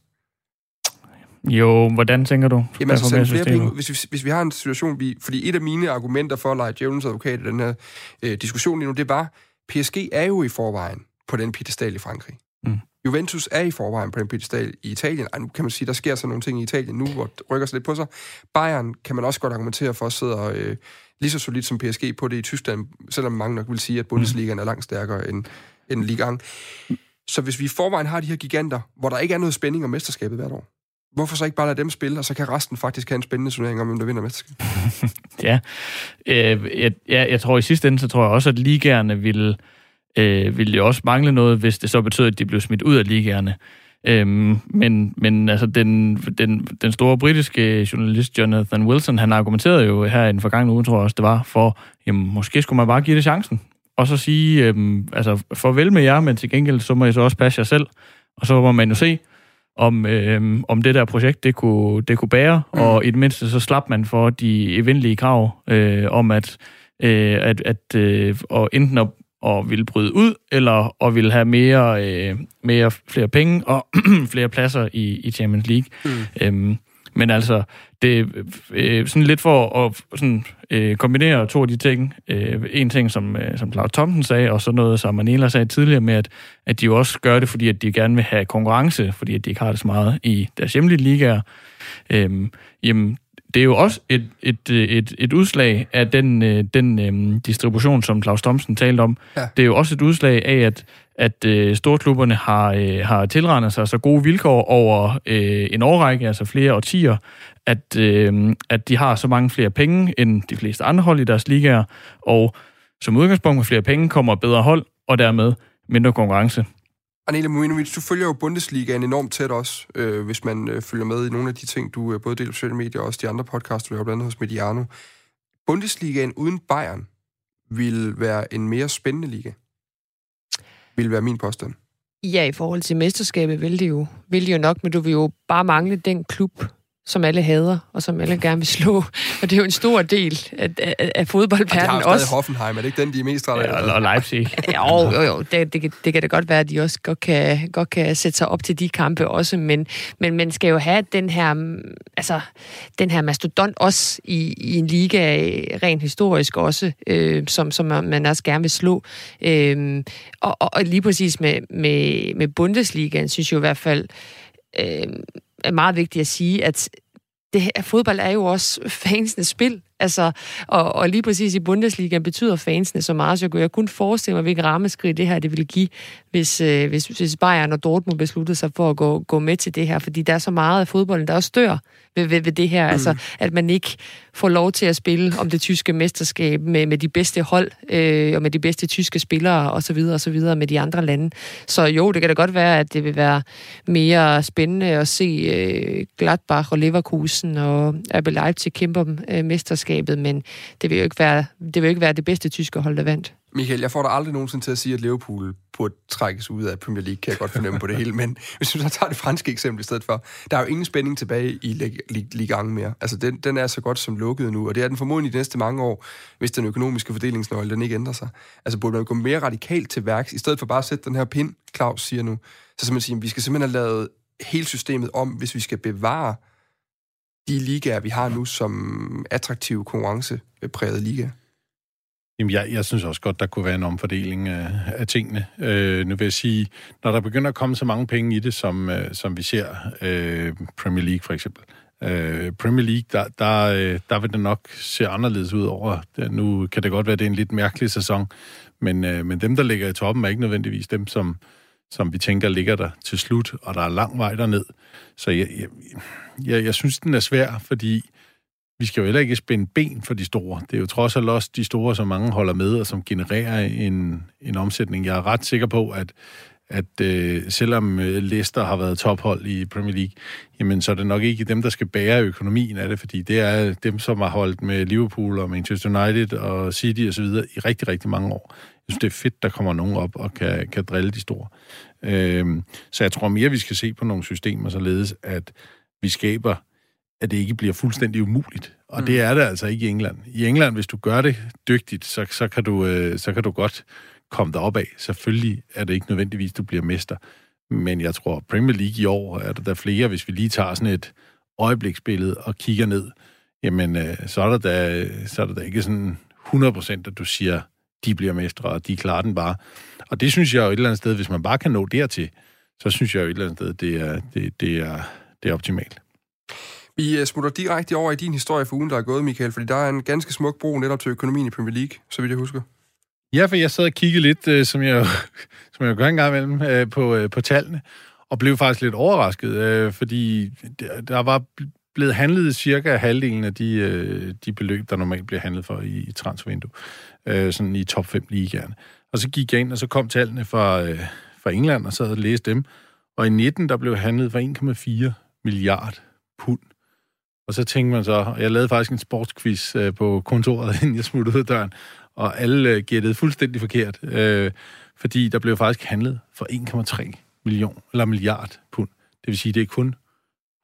Jo, hvordan tænker du? Jamen altså, sende flere penge, hvis, vi, hvis vi har en situation, vi, fordi et af mine argumenter for at lege Jones advokat i den her øh, diskussion lige nu, det var, PSG er jo i forvejen på den pedestal i Frankrig. Mm. Juventus er i forvejen på den pedestal i Italien. Ej, nu kan man sige, der sker så nogle ting i Italien nu, hvor det rykker sig lidt på sig. Bayern kan man også godt argumentere for, sidder øh, lige så solidt som PSG på det i Tyskland, selvom mange nok vil sige, at Bundesligaen er langt stærkere end, end Ligaen. Så hvis vi i forvejen har de her giganter, hvor der ikke er noget spænding om mesterskabet hvert år, hvorfor så ikke bare lade dem spille, og så kan resten faktisk have en spændende turnering om, hvem der vinder mesterskabet? ja, øh, jeg, jeg, jeg tror i sidste ende, så tror jeg også, at ligaerne vil, øh, vil jo også mangle noget, hvis det så betyder, at de blev smidt ud af ligaerne. Øhm, men, men altså, den, den, den store britiske journalist Jonathan Wilson, han argumenterede jo her i den forgangne uge, tror jeg også, det var, for, jamen, måske skulle man bare give det chancen. Og så sige, øhm, altså, farvel med jer, men til gengæld, så må I så også passe jer selv. Og så må man jo se, om, øhm, om det der projekt, det kunne, det kunne bære, mm. og i det mindste, så slap man for de evindelige krav øh, om, at, øh, at, at øh, og enten at og ville bryde ud, eller og ville have mere, øh, mere flere penge og flere pladser i, i Champions League. Mm. Øhm, men altså, det øh, sådan lidt for at sådan, øh, kombinere to af de ting. Øh, en ting, som, øh, som Claus Thomsen sagde, og så noget, som Manila sagde tidligere med, at, at de også gør det, fordi at de gerne vil have konkurrence, fordi at de ikke har det så meget i deres hjemlige ligaer. Øh, jamen, det er jo også et, et, et, et udslag af den, øh, den øh, distribution, som Claus Thomsen talte om. Ja. Det er jo også et udslag af, at, at øh, storklubberne har, øh, har tilrendet sig så gode vilkår over øh, en årrække, altså flere årtier, at, øh, at de har så mange flere penge end de fleste andre hold i deres ligaer, og som udgangspunkt med flere penge kommer bedre hold, og dermed mindre konkurrence. Anela Mujinovic, du følger jo Bundesligaen enormt tæt også, øh, hvis man øh, følger med i nogle af de ting, du øh, både deler på sociale medier og også de andre podcasts, du laver blandt andet hos Mediano. Bundesligaen uden Bayern vil være en mere spændende liga. Vil være min påstand. Ja, i forhold til mesterskabet vil det jo, vil det jo nok, men du vil jo bare mangle den klub, som alle hader, og som alle gerne vil slå. Og det er jo en stor del af, af, af fodboldverdenen også. Og de har jo Hoffenheim, er det ikke den, de er mest af? Ja, og Leipzig. jo, jo, jo. Det, det, det kan da godt være, at de også godt kan, godt kan sætte sig op til de kampe også, men, men man skal jo have den her, altså, den her mastodont også i, i en liga, rent historisk også, øh, som, som man også gerne vil slå. Øh, og, og, og lige præcis med, med, med Bundesligaen, synes jeg i hvert fald, øh, meget vigtigt at sige, at det, her, fodbold er jo også fansenes spil. Altså, og, og lige præcis i Bundesliga betyder fansene så meget, så jeg kunne kun forestille mig, hvilken rammeskrig det her det ville give, hvis, øh, hvis, hvis Bayern og Dortmund besluttede sig for at gå, gå med til det her, fordi der er så meget af fodbolden, der også dør ved, ved, ved det her, mm. altså at man ikke får lov til at spille om det tyske mesterskab med, med de bedste hold, øh, og med de bedste tyske spillere, og så videre, og så videre med de andre lande. Så jo, det kan da godt være, at det vil være mere spændende at se øh, Gladbach og Leverkusen og RB Leipzig kæmpe om øh, mesterskabet, men det vil jo ikke være det, vil jo ikke være det bedste tyske hold, der vandt. Michael, jeg får dig aldrig nogensinde til at sige, at Liverpool burde trækkes ud af Premier League, kan jeg godt fornemme på det hele, men hvis du så tager det franske eksempel i stedet for, der er jo ingen spænding tilbage i Ligue 1 mere. Altså, den, den er så godt som lukket nu, og det er den formodentlig de næste mange år, hvis den økonomiske fordelingsnøgle, den ikke ændrer sig. Altså, burde man gå mere radikalt til værks, i stedet for bare at sætte den her pind, Claus siger nu, så simpelthen sige, at vi skal simpelthen have lavet hele systemet om, hvis vi skal bevare de ligaer, vi har nu som attraktive konkurrencepræget ligaer. Jamen, jeg, jeg synes også godt, der kunne være en omfordeling af, af tingene. Øh, nu vil jeg sige, når der begynder at komme så mange penge i det, som, øh, som vi ser øh, Premier League for eksempel. Øh, Premier League, der, der, øh, der vil det nok se anderledes ud over. Øh, nu kan det godt være, at det er en lidt mærkelig sæson, men, øh, men dem, der ligger i toppen, er ikke nødvendigvis dem, som, som vi tænker ligger der til slut, og der er lang vej derned. Så jeg, jeg, jeg, jeg synes, den er svær, fordi vi skal jo heller ikke spænde ben for de store. Det er jo trods alt også de store, som mange holder med, og som genererer en, en omsætning. Jeg er ret sikker på, at, at øh, selvom øh, Leicester har været tophold i Premier League, jamen så er det nok ikke dem, der skal bære økonomien af det, fordi det er dem, som har holdt med Liverpool og Manchester United og City osv. i rigtig, rigtig mange år. Jeg synes, det er fedt, der kommer nogen op og kan, kan drille de store. Øh, så jeg tror mere, vi skal se på nogle systemer, således at vi skaber at det ikke bliver fuldstændig umuligt. Og mm. det er det altså ikke i England. I England, hvis du gør det dygtigt, så, så, kan, du, øh, så kan du godt komme derop af. Selvfølgelig er det ikke nødvendigvis, du bliver mester. Men jeg tror, Premier League i år er der, der flere, hvis vi lige tager sådan et øjebliksbillede og kigger ned, jamen øh, så, er der da, så er der da ikke sådan 100% at du siger, de bliver mestre, og de klarer den bare. Og det synes jeg jo et eller andet sted, hvis man bare kan nå dertil, så synes jeg jo et eller andet sted, det er, det, det er, det er optimalt. Vi øh, smutter direkte over i din historie for ugen, der er gået, Michael, fordi der er en ganske smuk bro netop til økonomien i Premier League, så vidt jeg husker. Ja, for jeg sad og kiggede lidt, øh, som jeg, som jeg gør en gang imellem, øh, på, på tallene, og blev faktisk lidt overrasket, fordi der var blevet handlet cirka halvdelen af de, de beløb, der normalt bliver handlet for i, i transfervindue, øh, sådan i top 5 ligaerne. Og så gik jeg ind, og så kom tallene fra, øh, fra England, og så og læst dem. Og i 19, der blev handlet for 1,4 milliard pund. Og så tænkte man så, og jeg lavede faktisk en sportsquiz øh, på kontoret, inden jeg smuttede ud af døren, og alle øh, gættede fuldstændig forkert, øh, fordi der blev faktisk handlet for 1,3 million, eller milliard pund. Det vil sige, det er kun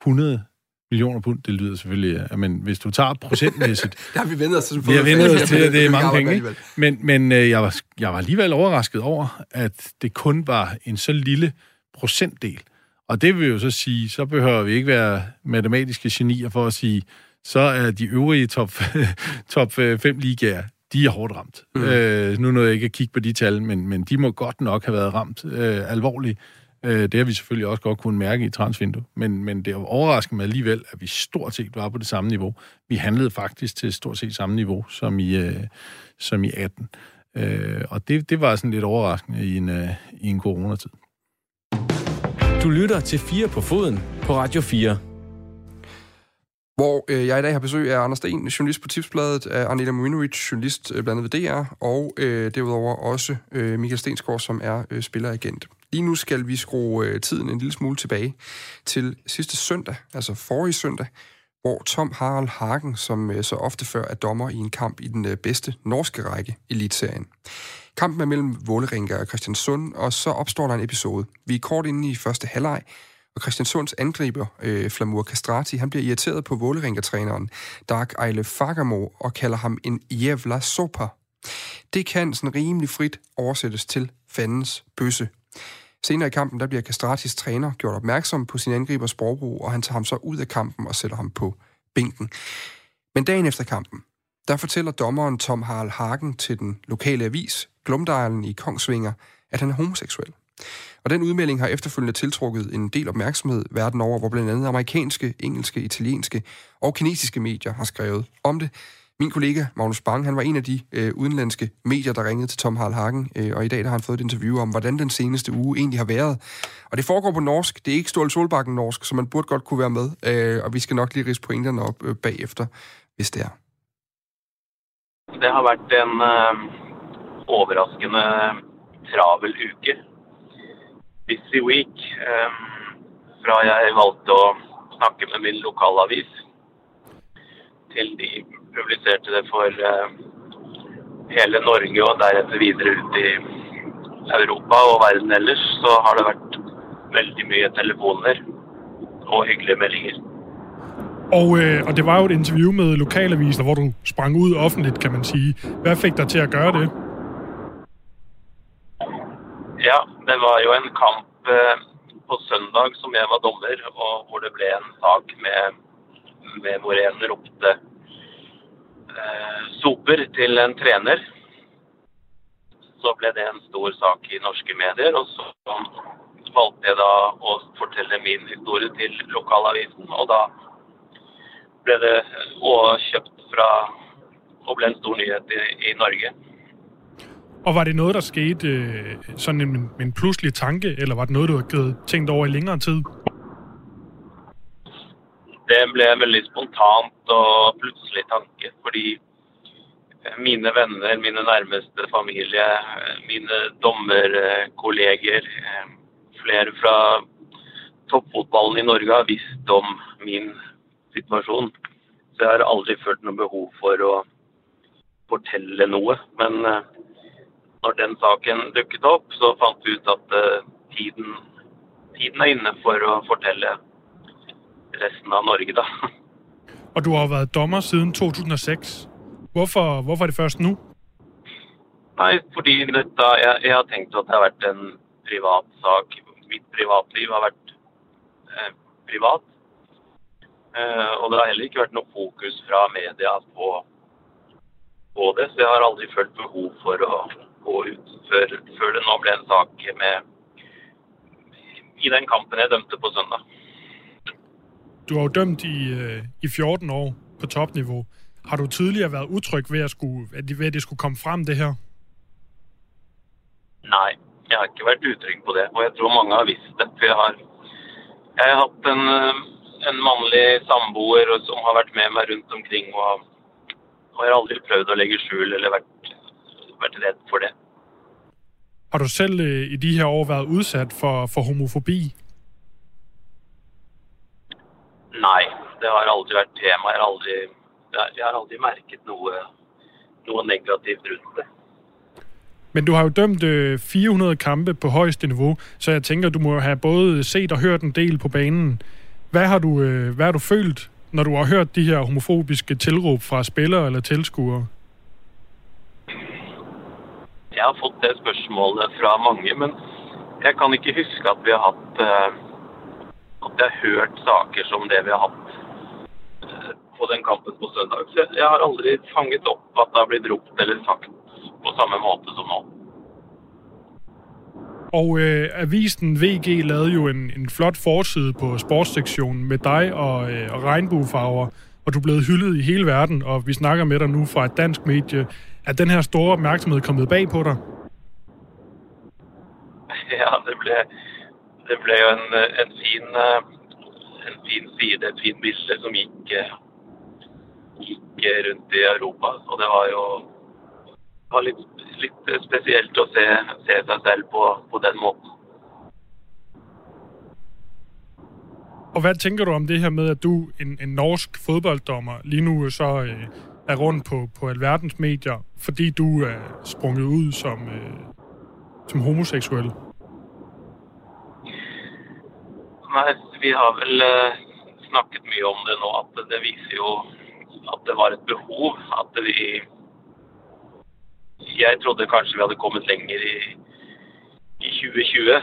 100 millioner pund, det lyder selvfølgelig, ja, men hvis du tager procentmæssigt... der har vi vendt os til. Vi har vendt os til, at det er mange penge, ikke? Men, men øh, jeg, var, jeg var alligevel overrasket over, at det kun var en så lille procentdel Og det vil jo så sige, så behøver vi ikke være matematiske genier for at sige, så er de øvrige top, top 5 ligaer, de er hårdt ramt. Mm. Øh, nu nåede jeg ikke at kigge på de tal, men, men de må godt nok have været ramt øh, alvorligt. Øh, det har vi selvfølgelig også godt kunne mærke i transvindue. Men, men det overrasker mig alligevel, at vi stort set var på det samme niveau. Vi handlede faktisk til stort set samme niveau som i, øh, som i 18. Øh, og det, det var sådan lidt overraskende i en, øh, i en coronatid. Du lytter til 4 på foden på Radio 4 hvor øh, jeg i dag har besøg af Anders Sten, journalist på Tipsbladet, af Anita Marinovic, journalist øh, blandt andet ved DR, og øh, derudover også øh, Michael Stensgaard, som er øh, spilleragent. Lige nu skal vi skrue øh, tiden en lille smule tilbage til sidste søndag, altså forrige søndag, hvor Tom Harald Hagen, som øh, så ofte før er dommer i en kamp i den øh, bedste norske række, Elitserien. Kampen er mellem Vålerenga og Christiansund, og så opstår der en episode. Vi er kort inde i første halvleg, og Christiansunds angriber, øh, Flamur Castrati, han bliver irriteret på Vålerenga-træneren Dark Eile Fagermo og kalder ham en jævla sopa. Det kan sådan rimelig frit oversættes til fandens bøsse. Senere i kampen, der bliver Castratis træner gjort opmærksom på sin angribers sprogbrug, og han tager ham så ud af kampen og sætter ham på bænken. Men dagen efter kampen, der fortæller dommeren Tom Harald Hagen til den lokale avis, Glumdejlen i Kongsvinger, at han er homoseksuel. Og den udmelding har efterfølgende tiltrukket en del opmærksomhed verden over, hvor blandt andet amerikanske, engelske, italienske og kinesiske medier har skrevet om det. Min kollega Magnus Bang, han var en af de øh, udenlandske medier, der ringede til Tom Harald Hagen, øh, og i dag der har han fået et interview om, hvordan den seneste uge egentlig har været. Og det foregår på norsk. Det er ikke Ståle Solbakken norsk, så man burde godt kunne være med. Øh, og vi skal nok lige rise pointerne op øh, bagefter, hvis det er. Det har været en øh, overraskende øh, travel uke busy week um, fra jeg valgte å snakke med min lokalavis, til de publiserte det for uh, hele Norge og deretter videre ut i Europa og verden ellers, så har det vært veldig mye telefoner og hyggelige meldinger. Og, øh, og det var jo et interview med lokalaviser, hvor du sprang ud offentligt, kan man sige. Hvad fik dig til at gøre det? Ja, det var jo en kamp eh, på søndag som jeg var dommer, og hvor det ble en sak med, med hvor en ropte eh, soper til en trener. Så ble det en stor sak i norske medier, og så valgte jeg da å fortelle min historie til lokalavisen. Og da ble det også kjøpt fra og ble en stor nyhet i, i Norge. Og var det noget, der skete øh, sådan en, en pludselig tanke, eller var det noget, du havde tænkt over i længere tid? Det blev en veldig spontant og pludselig tanke, fordi eh, mine venner, mine nærmeste familie, eh, mine dommerkolleger, eh, flere fra toppfotballen i Norge har visst om min situasjon. Så jeg har aldri følt noe behov for å fortelle noe. Men når den saken dukket opp, så fant vi ut at uh, tiden, tiden, er inne for å fortelle resten av Norge, da. Og du har været dommer siden 2006. Hvorfor, hvorfor er det først nu? Nei, fordi dette, jeg, jeg, har tenkt at det har vært en privat sak. Mitt privatliv har vært eh, privat. Eh, og det har heller ikke vært noe fokus fra media på, på det, så jeg har aldri følt behov for å gå ut før, før det nå ble en sak med i den kampen jeg dømte på søndag. Du har jo dømt i, øh, i 14 år på topniveau. Har du tidligere været utryg ved at, skulle, ved at det skulle komme frem, det her? Nej, jeg har ikke været utryg på det, og jeg tror mange har visst det. For jeg har, jeg har haft en, øh, en mandlig samboer som har været med mig rundt omkring, og, og jeg har aldrig prøvet at lægge skjul eller været været redd for det. Har du selv øh, i de her år været udsat for, for homofobi? Nej, det har aldrig været tema. Jeg har aldrig, jeg har aldrig mærket noget, noget negativt rundt det. Men du har jo dømt øh, 400 kampe på højeste niveau, så jeg tænker, du må have både set og hørt en del på banen. Hvad har du, øh, hvad har du følt, når du har hørt de her homofobiske tilråb fra spillere eller tilskuere? Jeg har fått det spørsmålet fra mange, men jeg kan ikke huske at vi har hatt uh, at jeg har hørt saker som det vi har hatt eh, på den kampen på søndag. Så jeg har aldri fanget opp at det har blitt ropt eller sagt på samme måte som nå. Og øh, avisen VG lavede jo en, en flot forside på sportssektionen med dig og, øh, og regnbuefarver, og du er blevet hyldet i hele verden, og vi snakker med dig nu fra et dansk medie. Er den her store opmærksomhed kommet bag på dig? Ja, det ble, det ble jo en, en, fin, eh, en fin side, et fint bilde som gikk, eh, gikk rundt i Europa. Og det var jo det var litt, litt spesielt å se, se seg selv på, på den måten. Og hvad tænker du om det her med, at du, en, en norsk fodbolddommer, lige nu så øh, er rundt på, på alverdens medier, fordi du er sprunget ud som, øh, som homoseksuel? Nej, vi har vel øh, snakket mye om det nu, at det viser jo at det var et behov. At vi Jeg trodde kanskje vi havde kommet længere i, i 2020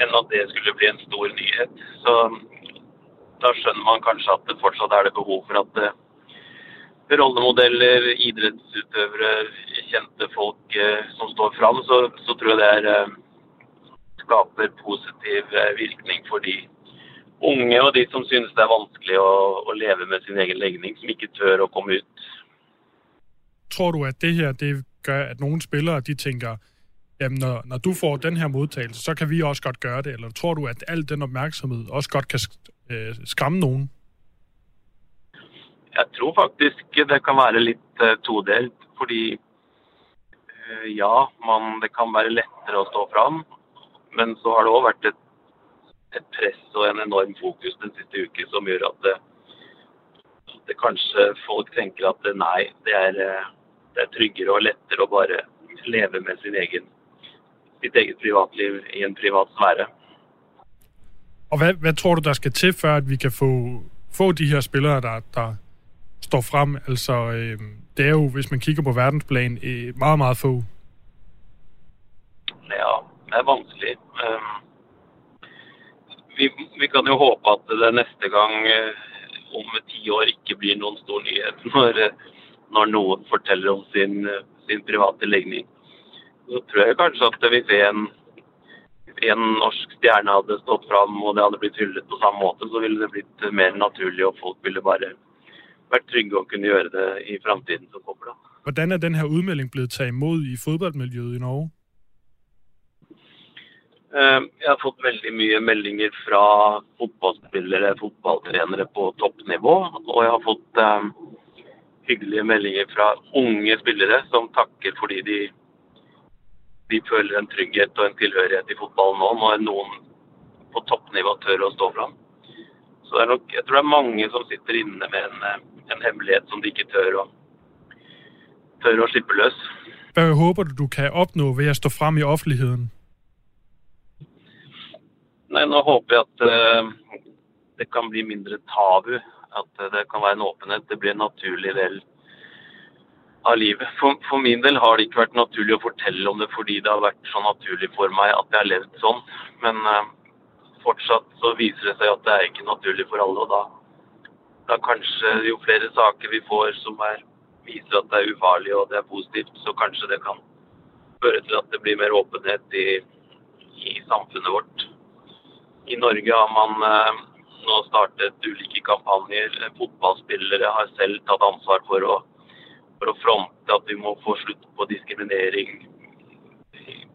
end at det skulle bli en stor nyhet. Så da skjønner man kanskje at det fortsat er det behov for at eh, rollemodeller, idrettsutøvere, kjente folk eh, som står fram, så, så tror jeg det er eh, skaper positiv eh, virkning for de unge og de som synes det er vanskelig å, å leve med sin egen legning, som ikke tør å komme ut. Tror du, at det her det gør, at noen spillere de tenker jamen når, når du får den her modtagelse, så kan vi også godt gøre det? Eller tror du, at al den oppmerksomhet også godt kan øh, skræmme noen? Jeg tror faktisk det kan være litt uh, todelt, fordi uh, ja, man, det kan være lettere å stå fram, men så har det òg vært et, et, press og en enorm fokus den siste uken som gjør at det, at det kanskje folk tenker at det, nei, det er, det er, tryggere og lettere å bare leve med sin egen, sitt eget privatliv i en privat sfære. Og hvad, hvad tror du, der skal til, før at vi kan få, få de her spillere, der, der står frem? Altså, øh, det er jo, hvis man kigger på verdensplan, øh, meget, meget få. Ja, det er vanskeligt. Øh, vi, vi, kan jo håbe at det næste gang øh, om 10 år ikke blir nogen stor nyhet når, når nogen fortæller om sin, sin private lægning. Så tror jeg kanskje at vi ser en, en norsk stjerne hadde stått fram og det hadde blitt hyllet på samme måte, så ville det blitt mer naturlig og folk ville bare vært trygge og kunne gjøre det i framtiden som kommer. da. Hvordan er den her udmelding blevet taget imod i fodboldmiljøet i Norge? Ehm, jeg har fått veldig mye meldinger fra fotballspillere, fotballtrenere på toppnivå. Og jeg har fått um, hyggelige meldinger fra unge spillere som takker fordi de, de føler en trygghet og en tilhørighet i fotballen nå, når noen på toppnivå tør å stå fram. Så det er nok, jeg tror det er mange som sitter inne med en, en hemmelighet som de ikke tør å, tør å slippe løs. Hvad håber du, du kan opnå ved at stå frem i offentligheden? Nei, nå håper jeg at uh, det kan bli mindre tabu. At det kan være en åpenhet. Det blir en naturlig del av livet. For, for, min del har det ikke vært naturlig å fortelle om det fordi det har vært så naturlig for meg at jeg har levd sånn. Men uh, fortsatt så viser det seg at det er ikke naturlig for alle. Og da, da kanskje jo flere saker vi får som er, viser at det er ufarlig og det er positivt, så kanskje det kan føre til at det blir mer åpenhet i, i samfunnet vårt. I Norge har man eh, nå startet ulike kampanjer. Fotballspillere har selv tatt ansvar for å, for å fronte at vi må få slutt på diskriminering.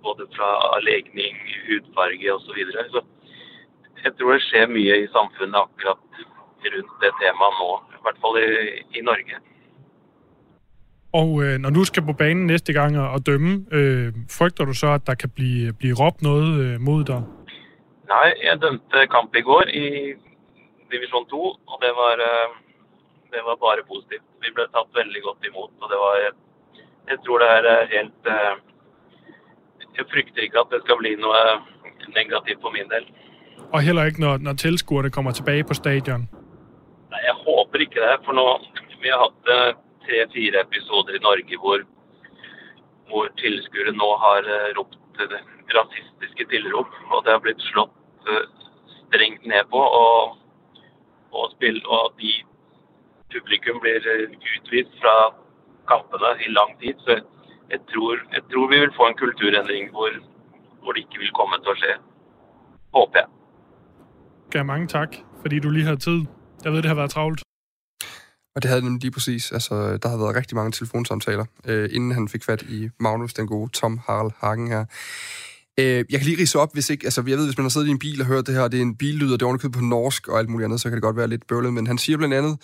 Både fra legning, hudfarge osv. Så, videre. så jeg tror det skjer mye i samfunnet akkurat rundt det temaet nå. I hvert fall i, i Norge. Og øh, når du skal på banen næste gang og dømme, øh, frygter du så, at der kan blive, blive råbt noget øh, mod dig? Nei, jeg dømte kamp i går i divisjon 2, og det var, eh, det var bare positivt. Vi ble tatt veldig godt imot, og det var Jeg tror det er eh, helt eh, Jeg frykter ikke at det skal bli noe negativt for min del. Og heller ikke når, når tilskuerne kommer tilbake på stadion? Nei, jeg håper ikke det. For nå Vi har hatt eh, tre-fire episoder i Norge hvor, hvor tilskuere nå har eh, ropt rasistiske tilrop, og det har blitt slått eh, strengt ned på. Og, og, spill, og de publikum blir utvist fra kampene i lang tid. Så jeg tror, jeg tror vi vil få en kulturendring hvor, hvor det ikke vil komme til å skje. Håper jeg. Ja, mange tak, fordi du lige har tid. Jeg ved, det har været travlt. Og det havde nemlig lige præcis. Altså, der har været rigtig mange telefonsamtaler, øh, inden han fik fat i Magnus, den gode Tom Harald Hagen her. Øh, jeg kan lige rise op, hvis ikke... Altså, jeg ved, hvis man har siddet i en bil og hørt det her, det er en billyd, og det er ordentligt på norsk og alt muligt andet, så kan det godt være lidt bøvlet. Men han siger blandt andet,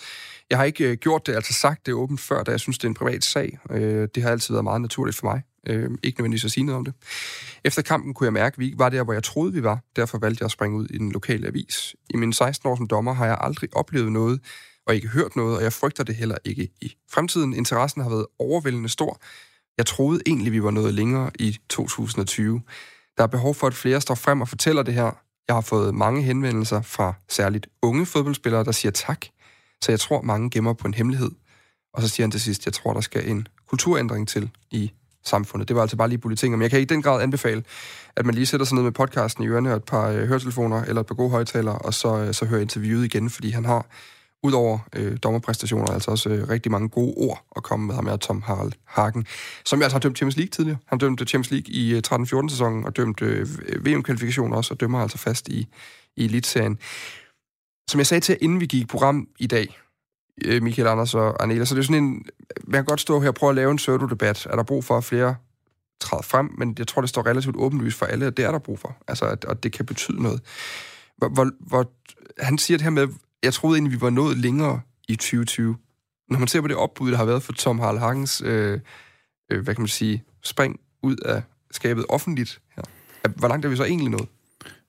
jeg har ikke øh, gjort det, altså sagt det åbent før, da jeg synes, det er en privat sag. Øh, det har altid været meget naturligt for mig. Øh, ikke nødvendigvis at sige noget om det. Efter kampen kunne jeg mærke, at vi ikke var der, hvor jeg troede, vi var. Derfor valgte jeg at springe ud i den lokale avis. I mine 16 år som dommer har jeg aldrig oplevet noget, og ikke hørt noget, og jeg frygter det heller ikke i fremtiden. Interessen har været overvældende stor. Jeg troede egentlig, vi var noget længere i 2020. Der er behov for, at flere står frem og fortæller det her. Jeg har fået mange henvendelser fra særligt unge fodboldspillere, der siger tak. Så jeg tror, mange gemmer på en hemmelighed. Og så siger han til sidst, jeg tror, der skal en kulturændring til i samfundet. Det var altså bare lige politikken, Men jeg kan i den grad anbefale, at man lige sætter sig ned med podcasten i ørerne og et par øh, høretelefoner eller et par gode højtalere, og så, øh, så hører interviewet igen, fordi han har udover øh, dommerpræstationer, altså også øh, rigtig mange gode ord at komme med ham her, Tom Harald Hagen, som jeg altså har dømt Champions League tidligere. Han dømte Champions League i øh, 13-14 sæsonen og dømte øh, VM-kvalifikationer også, og dømmer altså fast i, i Elitserien. Som jeg sagde til inden vi gik i program i dag, øh, Michael Anders og Arnela, så det er sådan en, man kan godt stå her og prøve at lave en pseudo-debat. Er der brug for, at flere træder frem? Men jeg tror, det står relativt åbenlyst for alle, at det er der brug for. Altså, at, og det kan betyde noget. Hvor, hvor, hvor, han siger det her med, jeg troede egentlig, vi var nået længere i 2020. Når man ser på det opbud, der har været for Tom Harald Hagens, øh, øh, hvad kan man sige, spring ud af skabet offentligt her. Hvor langt er vi så egentlig nået?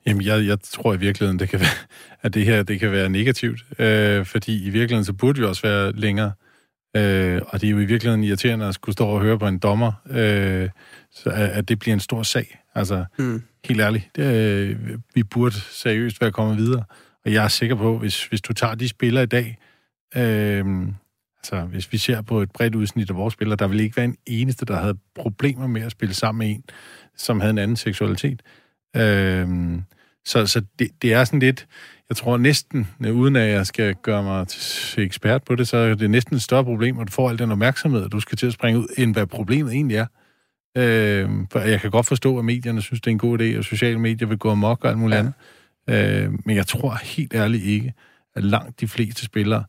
Jamen, jeg, jeg tror i virkeligheden, det kan være, at det her det kan være negativt, øh, fordi i virkeligheden så burde vi også være længere. Øh, og det er jo i virkeligheden irriterende at skulle stå og høre på en dommer, øh, så at, at det bliver en stor sag. Altså, mm. helt ærligt, det, øh, vi burde seriøst være kommet videre. Og jeg er sikker på, hvis, hvis du tager de spillere i dag, øh, altså hvis vi ser på et bredt udsnit af vores spillere, der vil ikke være en eneste, der havde problemer med at spille sammen med en, som havde en anden seksualitet. Øh, så så det, det er sådan lidt, jeg tror næsten, uden at jeg skal gøre mig til ekspert på det, så er det næsten et større problem, at du får al den opmærksomhed, du skal til at springe ud, end hvad problemet egentlig er. Øh, for jeg kan godt forstå, at medierne synes, det er en god idé, og sociale medier vil gå amok og alt muligt ja. andet. Øh, men jeg tror helt ærligt ikke, at langt de fleste spillere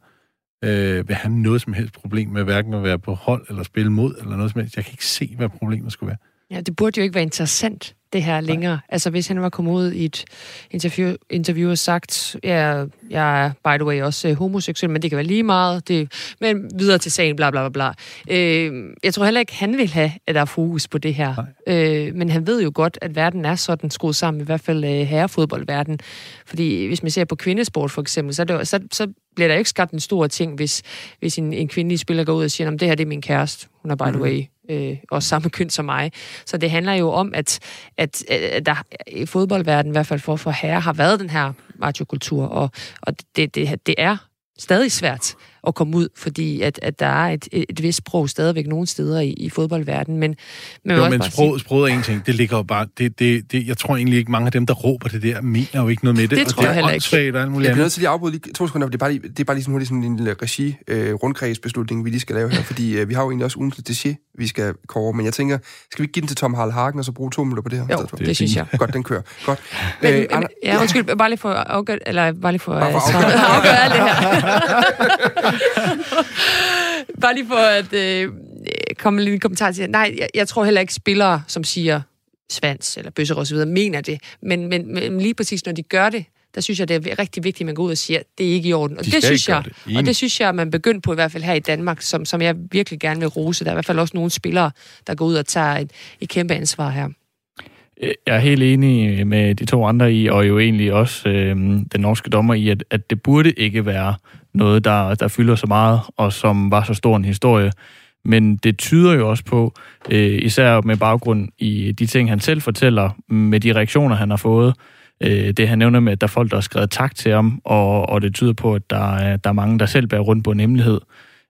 øh, vil have noget som helst problem med hverken at være på hold eller spille mod, eller noget som helst. Jeg kan ikke se, hvad problemet skulle være. Ja, det burde jo ikke være interessant det her længere. Nej. Altså hvis han var kommet ud i et interview, interview og sagt, ja, jeg er by the way også uh, homoseksuel, men det kan være lige meget, det, men videre til sagen, bla bla bla. bla. Øh, jeg tror heller ikke, han vil have, at der er fokus på det her. Øh, men han ved jo godt, at verden er sådan skruet sammen, i hvert fald uh, herrefodboldverden. Fordi hvis man ser på kvindesport for eksempel, så, det, så, så bliver der ikke skabt en stor ting, hvis, hvis en, en kvindelig spiller går ud og siger, det her det er min kæreste, hun er by the mhm. way øh, også samme køn som mig. Så det handler jo om, at, at, at der i fodboldverdenen, i hvert fald for, for herre, har været den her machokultur, og, og det, det, det er stadig svært at komme ud, fordi at, at der er et, et, vist sprog stadigvæk nogle steder i, i fodboldverdenen. Men, men, jo, men sprog, sproget er en ting. Det ligger jo bare... Det, det, det, jeg tror egentlig ikke, mange af dem, der råber det der, mener jo ikke noget med det. Det tror jeg heller ikke. Og alt muligt jeg bliver nødt til lige at afbryde lige to sekunder, det er bare lige, det er bare lige sådan, sådan en lille regi øh, rundkredsbeslutning, vi lige skal lave her, fordi øh, vi har jo egentlig også ugen til vi skal kåre, men jeg tænker, skal vi ikke give den til Tom Harald Hagen, og så bruge to minutter på det her? Jo, det, det synes jeg. Godt, den kører. Godt. Men, øh, men, ja, undskyld, bare lige for at afgøre, eller bare lige for, bare for at afgøre alt det her. Bare lige for at øh, komme med en kommentar til Nej, jeg, jeg tror heller ikke spillere, som siger svans eller bøsser osv., mener det. Men, men, men lige præcis når de gør det, der synes jeg, det er rigtig vigtigt, at man går ud og siger, at det er ikke i orden. Og de det synes jeg, det. og det synes jeg, man begynder på i hvert fald her i Danmark, som, som jeg virkelig gerne vil rose. Der er i hvert fald også nogle spillere, der går ud og tager et, et kæmpe ansvar her. Jeg er helt enig med de to andre i, og jo egentlig også øh, den norske dommer i, at, at det burde ikke være noget, der, der fylder så meget, og som var så stor en historie. Men det tyder jo også på, øh, især med baggrund i de ting, han selv fortæller, med de reaktioner, han har fået, øh, det han nævner med, at der er folk, der har skrevet tak til ham, og, og det tyder på, at der er, der er mange, der selv bærer rundt på en hemmelighed.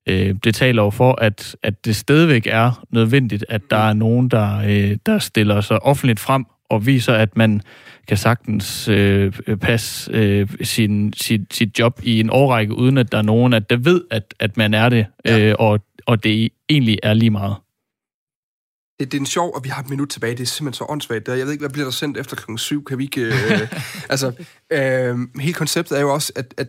Øh, det taler jo for, at, at det stadigvæk er nødvendigt, at der er nogen, der, øh, der stiller sig offentligt frem og viser, at man kan sagtens øh, passe øh, sin, sit, sit job i en årrække, uden at der er nogen, at der ved, at, at man er det, ja. øh, og, og det egentlig er lige meget. Det, det er en sjov, og vi har et minut tilbage. Det er simpelthen så åndssvagt. Jeg ved ikke, hvad bliver der sendt efter klokken syv? Kan vi ikke... Øh, altså, øh, hele konceptet er jo også, at, at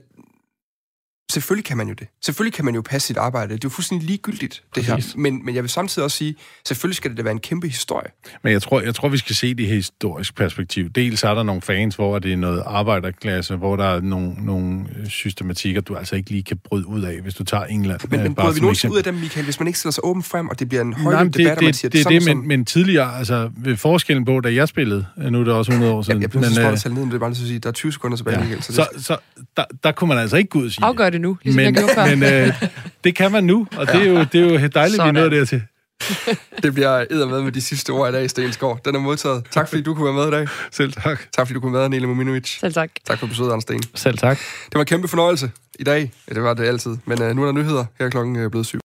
Selvfølgelig kan man jo det. Selvfølgelig kan man jo passe sit arbejde. Det er jo fuldstændig ligegyldigt, det Præcis. her. Men, men jeg vil samtidig også sige, selvfølgelig skal det da være en kæmpe historie. Men jeg tror, jeg tror, vi skal se det i historisk perspektiv. Dels er der nogle fans, hvor det er noget arbejderklasse, hvor der er nogle, nogle systematikker, du altså ikke lige kan bryde ud af, hvis du tager England. Men, men bryder vi nogensinde ud af dem, Michael, hvis man ikke stiller sig åben frem, og det bliver en højere debat, det, og man siger, det, det, det, det, det men, men tidligere, altså ved forskellen på, da jeg spillede, nu er det også 100 år siden. Ja, jeg blev så men, øh, ned, men det er bare at sige, der er 20 sekunder tilbage, ja. Michael. Så, så, så der, der kunne man altså ikke gå ud og sige Afgør det nu, ligesom men, jeg gjorde før. Men øh, det kan man nu, og det er jo, det er jo dejligt, at vi nåede dertil. det bliver med med de sidste ord i dag, Stensgaard. Den er modtaget. Tak fordi du kunne være med i dag. Selv tak. Tak fordi du kunne være med, Nele Mominovic. Selv tak. Tak for besøget, Anders Sten. Selv tak. Det var en kæmpe fornøjelse i dag. Ja, det var det altid. Men uh, nu er der nyheder. Her er klokken uh, blevet syv.